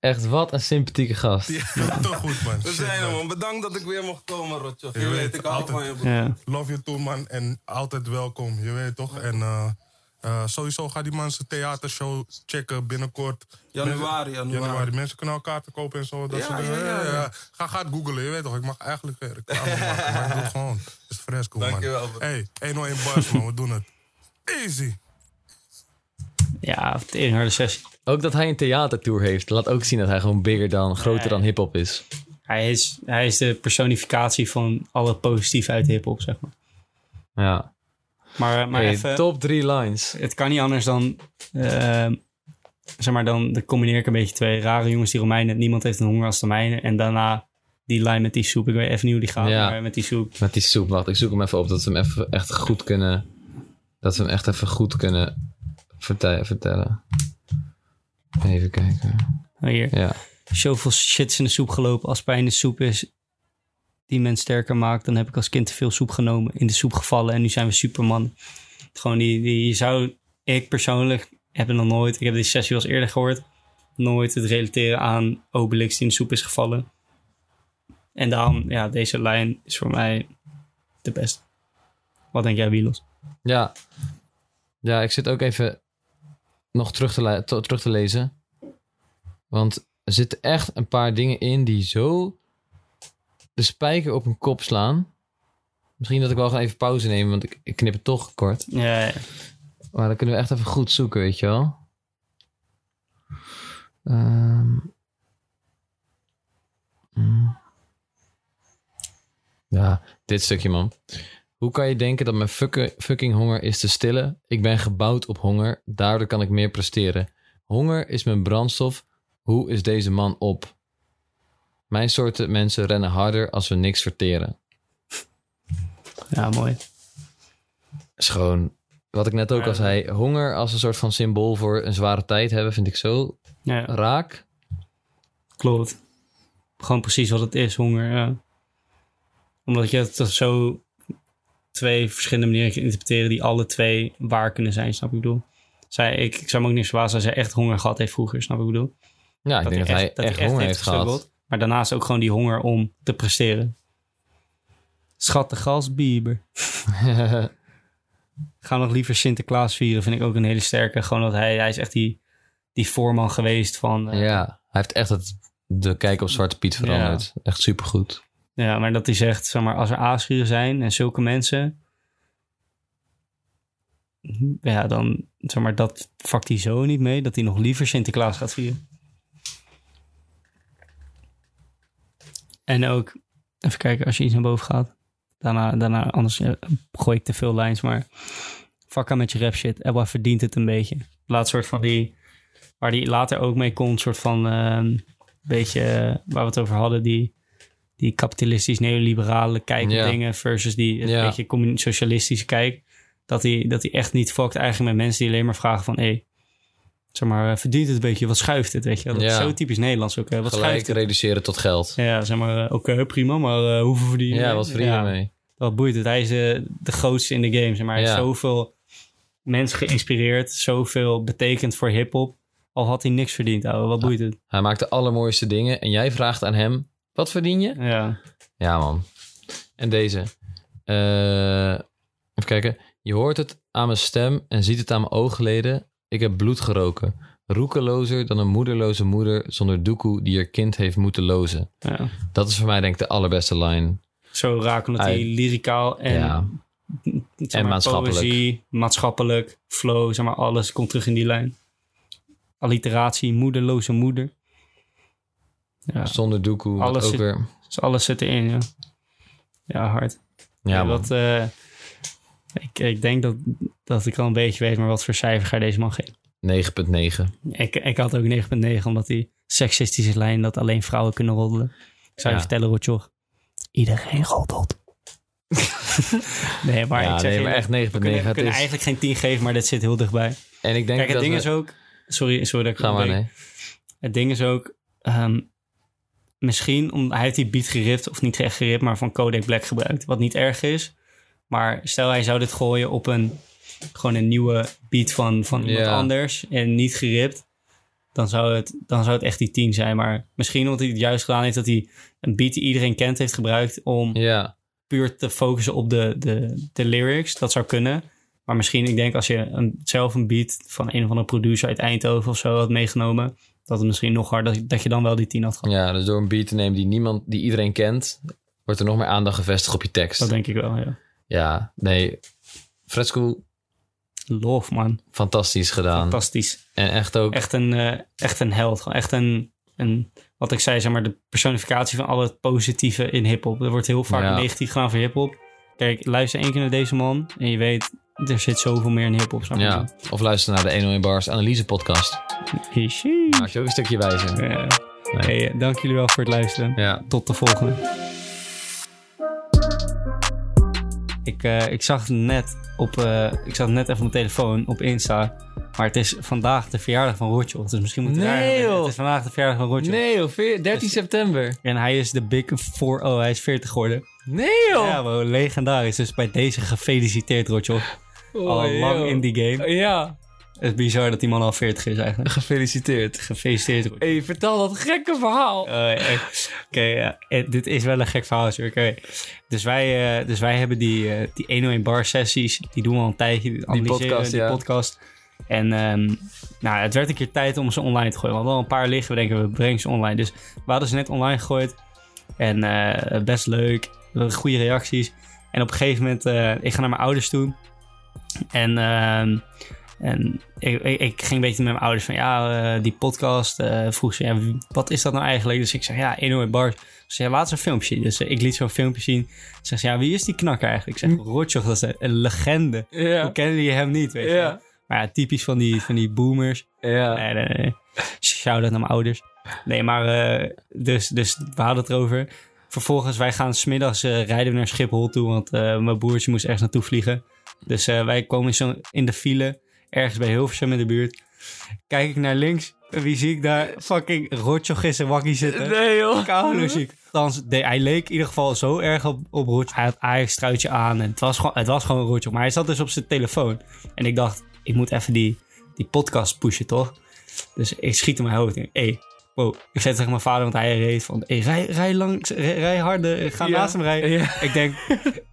Echt wat een sympathieke gast. Ja, te goed, man. We Shit, zijn er, man. Bedankt dat ik weer mocht komen, Rotjoch. Je, Je weet, weet, ik hou altijd. van je, bro. Ja. Love you too, man. En altijd welkom, je weet toch? En eh, eh, sowieso ga die man zijn theatershow checken binnenkort. Januari, Mensen- januari. Mensen kunnen elkaar te kopen en zo. Dat Ja, soort ja, ja, ja. Ga, ga het googlen, je weet toch? Ik mag eigenlijk weer reclame maken, maar ik doe het gewoon. Het is fresco, man. Dankjewel. Hey, 101 bars, man. We doen het. Easy. Ja, tering harde sessie. Ook dat hij een theatertour heeft, laat ook zien dat hij gewoon bigger dan, groter dan hip-hop is. Hij is, hij is de personificatie van alle positief uit hip-hop, zeg maar. Ja. Maar, maar Hey, even, top drie lines. het kan niet anders dan, eh, zeg maar, dan, dan combineer ik een beetje twee rare jongens die Romeinen. Niemand heeft een honger als de mijne. En daarna die line met die soep. Ik weet even niet hoe die gaat, Ja. maar met die soep. Met die soep. Wacht, ik zoek hem even op. Dat we hem even echt goed kunnen... Dat we hem echt even goed kunnen verte- vertellen. Even kijken. Oh, hier. Ja. Zoveel shit is in de soep gelopen. Als pijn in de soep is die men sterker maakt, dan heb ik als kind te veel soep genomen, in de soep gevallen en nu zijn we superman. Gewoon die, die zou, ik persoonlijk heb het nog nooit, ik heb die sessie wel eerder gehoord, nooit het relateren aan Obelix die in de soep is gevallen. En daarom, ja, deze lijn is voor mij de beste. Wat denk jij, Wielos? Ja. Ja, ik zit ook even nog terug te, terug te lezen. Want er zitten echt een paar dingen in die zo de spijker op een kop slaan. Misschien dat ik wel gewoon even pauze neem, want ik, ik knip het toch kort. Ja, ja. Maar dan kunnen we echt even goed zoeken, weet je wel. Ehm. Mm. Ja, dit stukje, man. Hoe kan je denken dat mijn fucking, fucking honger is te stillen? Ik ben gebouwd op honger, daardoor kan ik meer presteren. Honger is mijn brandstof. Hoe is deze man op? Mijn soorten mensen rennen harder als we niks verteren. Ja, mooi. is gewoon, wat ik net ook Ja. al zei, honger als een soort van symbool voor een zware tijd hebben, vind ik zo Ja, raak. klopt. Gewoon precies wat het is, honger. Ja. Omdat je het zo twee verschillende manieren kan interpreteren die alle twee waar kunnen zijn, snap ik bedoel. Zij, ik, ik zou me ook niet verbazen als hij echt honger gehad heeft vroeger, snap ik bedoel. Ja, ik denk dat hij echt, honger heeft gehad. Maar daarnaast ook gewoon die honger om te presteren. Schattig als Bieber. Ga nog liever Sinterklaas vieren, vind ik ook een hele sterke. Gewoon dat hij, hij is echt die, die voorman geweest van... eh, ja, hij heeft echt het, de kijk op Zwarte Piet veranderd. Echt supergoed. Ja, maar dat hij zegt, zeg maar, als er aasgieren zijn en zulke mensen, ja, dan, zeg maar, dat vakt hij zo niet mee dat hij nog liever Sinterklaas gaat vieren. En ook, even kijken, als je iets naar boven gaat, daarna, daarna anders ja, gooi ik te veel lijns, maar fuck aan met je rap shit. Ebba verdient het een beetje. Laat soort van die, waar die later ook mee komt, soort van, ehm beetje, eh, waar we het over hadden, die die kapitalistisch neoliberale kijk op Ja. dingen versus die een Ja. beetje socialistische kijk. Dat hij, dat hij echt niet fokt eigenlijk met mensen die alleen maar vragen van... Hé, zeg maar, eh, verdient het een beetje? Wat schuift het? Weet je? Dat is zo typisch Nederlands ook. hè. Wat Gelijk schuift het? reduceren tot geld. Ja, zeg maar, eh, oké, prima, maar eh, hoeveel verdien je? Ja, wat verdien je ermee? Wat boeit het? Hij is de grootste in de game. Zeg maar. Hij heeft zoveel mensen geïnspireerd. Zoveel betekend voor hiphop. Al had hij niks verdiend, ouwe. Wat boeit het? Hij maakt de allermooiste dingen en jij vraagt aan hem, wat verdien je? Ja. Ja, man. En deze. Even kijken. Je hoort het aan mijn stem en ziet het aan mijn oogleden. Ik heb bloed geroken. Roekelozer dan een moederloze moeder zonder doekoe die haar kind heeft moeten lozen. ja. Dat is voor mij denk ik de allerbeste line. Zo omdat hij lyricaal en ja, zeg En maatschappelijk. Poëzie, maatschappelijk, flow, zeg maar, alles komt terug in die lijn. Alliteratie, moederloze moeder. Ja, zonder doekoe. Alles zit- weer. dus alles zit erin, ja. Ja, hard. Ja, wat, eh, ik, ik denk dat, dat ik al een beetje weet, maar wat voor cijfer ga je deze man geven? 9,9. Ik, ik had ook 9,9, omdat die seksistische lijn dat alleen vrouwen kunnen roddelen. Ik zou je vertellen, Rotjoch. Iedereen roddelt. nee, maar ja, ik zeg nee, maar echt 9,9. we kunnen, we Het kunnen is- eigenlijk geen 10 geven, maar dit zit heel dichtbij. En ik denk Kijk, het dat ding we- is ook... Sorry, sorry dat ik Ga maar, nee. Het ding is ook... ehm, misschien, om, hij heeft die beat geript, of niet echt geript, maar van Kodak Black gebruikt. Wat niet erg is. Maar stel hij zou dit gooien op een... Gewoon een nieuwe beat van, van iemand anders en niet geript. Dan zou, het, dan zou het echt die 10 zijn. Maar misschien omdat hij het juist gedaan heeft dat hij een beat die iedereen kent heeft gebruikt om puur te focussen op de, de, de lyrics. Dat zou kunnen. Maar misschien, ik denk als je een, zelf een beat van een of andere producer uit Eindhoven of zo had meegenomen, dat het misschien nog harder, dat, dat je dan wel die 10 had gehad. ja, dus door een beat te nemen die niemand, die iedereen kent, wordt er nog meer aandacht gevestigd op je tekst. Dat denk ik wel, ja. Ja, nee. Fresco, Love, man. fantastisch gedaan. Fantastisch. En echt ook, Echt een, eh, echt een held. Gewoon echt een, een, wat ik zei, zeg maar, de personificatie van al het positieve in hip-hop. Er wordt heel vaak Ja. negatief gedaan voor hip-hop. Kijk, luister één keer naar deze man en je weet, er zit zoveel meer in hip-hop. ja. Of luister naar de 101 Bars analyse podcast. Maak je ook een stukje wijzer. Ja. Hey, dank jullie wel voor het luisteren. Ja. Tot de volgende. Ik, eh, ik zag net op, eh, ik zag net even op mijn telefoon op Insta. Maar het is vandaag de verjaardag van Rotjoch. Dus misschien moet ik daar- Nee, joh. Het is vandaag de verjaardag van Rotjoch. Nee joh, veer- 13 september. En hij is de Big 4-0. Hij is 40 geworden. Nee joh. Ja, bro, legendarisch. Dus bij deze gefeliciteerd, Rotjoch. Oh, al lang joh. in die game. Ja, Het is bizar dat die man al 40 is eigenlijk. gefeliciteerd. Gefeliciteerd, Rotjoch. hey, vertel dat gekke verhaal. Oh, Oké. Eh, dit is wel een gek verhaal. Oké. Dus, wij, eh, dus wij hebben die, eh, die 101 bar sessies. Die doen we al een tijdje. Die, we, podcast, die ja. podcast. En ehm, nou, het werd een keer tijd om ze online te gooien. We hadden al een paar liggen. We denken, we brengen ze online. Dus we hadden ze net online gegooid. En best leuk. Goede reacties. En op een gegeven moment, ik ga naar mijn ouders toe. En ehm, En ik, ik, ik ging een beetje met mijn ouders van, ja, eh, die podcast. eh vroeg ze, ja, wat is dat nou eigenlijk? Dus ik zeg, ja, Eno Bars. Ze zei, laat eens een filmpje. Dus eh, ik liet zo'n filmpje zien. Ze zegt, ja, wie is die knakker eigenlijk? Ik zeg, Rotjoch, dat is een, legende. Ja. Hoe kennen die hem niet, weet je? Maar ja, typisch van die, van die boomers. Ja. Nee, nee, nee. Shout-out naar mijn ouders. Nee, maar dus, dus we hadden het erover. Vervolgens, wij gaan smiddags eh rijden we naar Schiphol toe, want mijn broertje moest ergens naartoe vliegen. Dus wij komen zo in de file, ergens bij Hilversum in de buurt. Kijk ik naar links, en wie zie ik daar? Fucking Rotjoch in zijn wakkie zitten. Nee, joh. Koude ziek. Althans, de- hij leek in ieder geval zo erg op, op. Hij had Ajax truitje aan en het was gewoon, het was gewoon. Maar hij zat dus op zijn telefoon. En ik dacht, ik moet even die, die podcast pushen, toch? Dus ik schiet in mijn hoofd. Hé, hey, wow. Ik zei tegen mijn vader, want hij reed van... Hey, rij, rij, langs, rij, rij harder, ga Ja. naast hem rijden. Ja. Ik denk,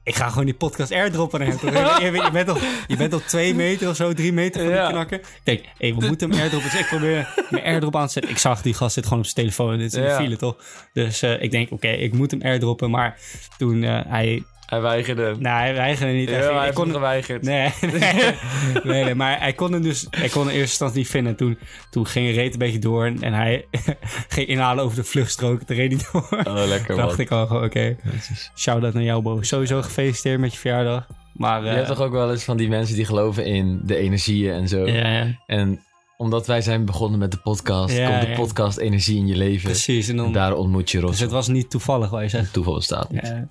ik ga gewoon die podcast airdroppen naar hem. toch? Je, bent al, je bent al twee meter of zo, drie meter van die knakker. Ik denk, we moeten hem airdroppen. Dus ik probeer mijn airdrop aan te zetten. Ik zag, die gast zit gewoon op zijn telefoon. Dit is Ja. file, toch? Dus eh, ik denk, oké, ik moet hem airdroppen. Maar toen eh, hij... Hij weigerde. Nou, hij weigerde niet. Ja, Hij hij kon geweigerd. Nee, nee, nee, nee, maar hij kon hem dus, hij kon in eerste instantie niet vinden. Toen, toen ging de reet een beetje door en, en hij ging inhalen over de vluchtstrook. Toen reed hij door. Oh, lekker man. dacht ik al, gewoon, oké, shout-out naar jou, Bo. Sowieso gefeliciteerd met je verjaardag. Maar, Je eh, hebt toch ook wel eens van die mensen die geloven in de energieën en zo. ja, ja, En omdat wij zijn begonnen met de podcast, Ja, komt de ja. podcast energie in je leven. precies. En En dan, daar ontmoet je Ros. dus het was niet toevallig, je zegt. Toeval bestaat niet. Ja,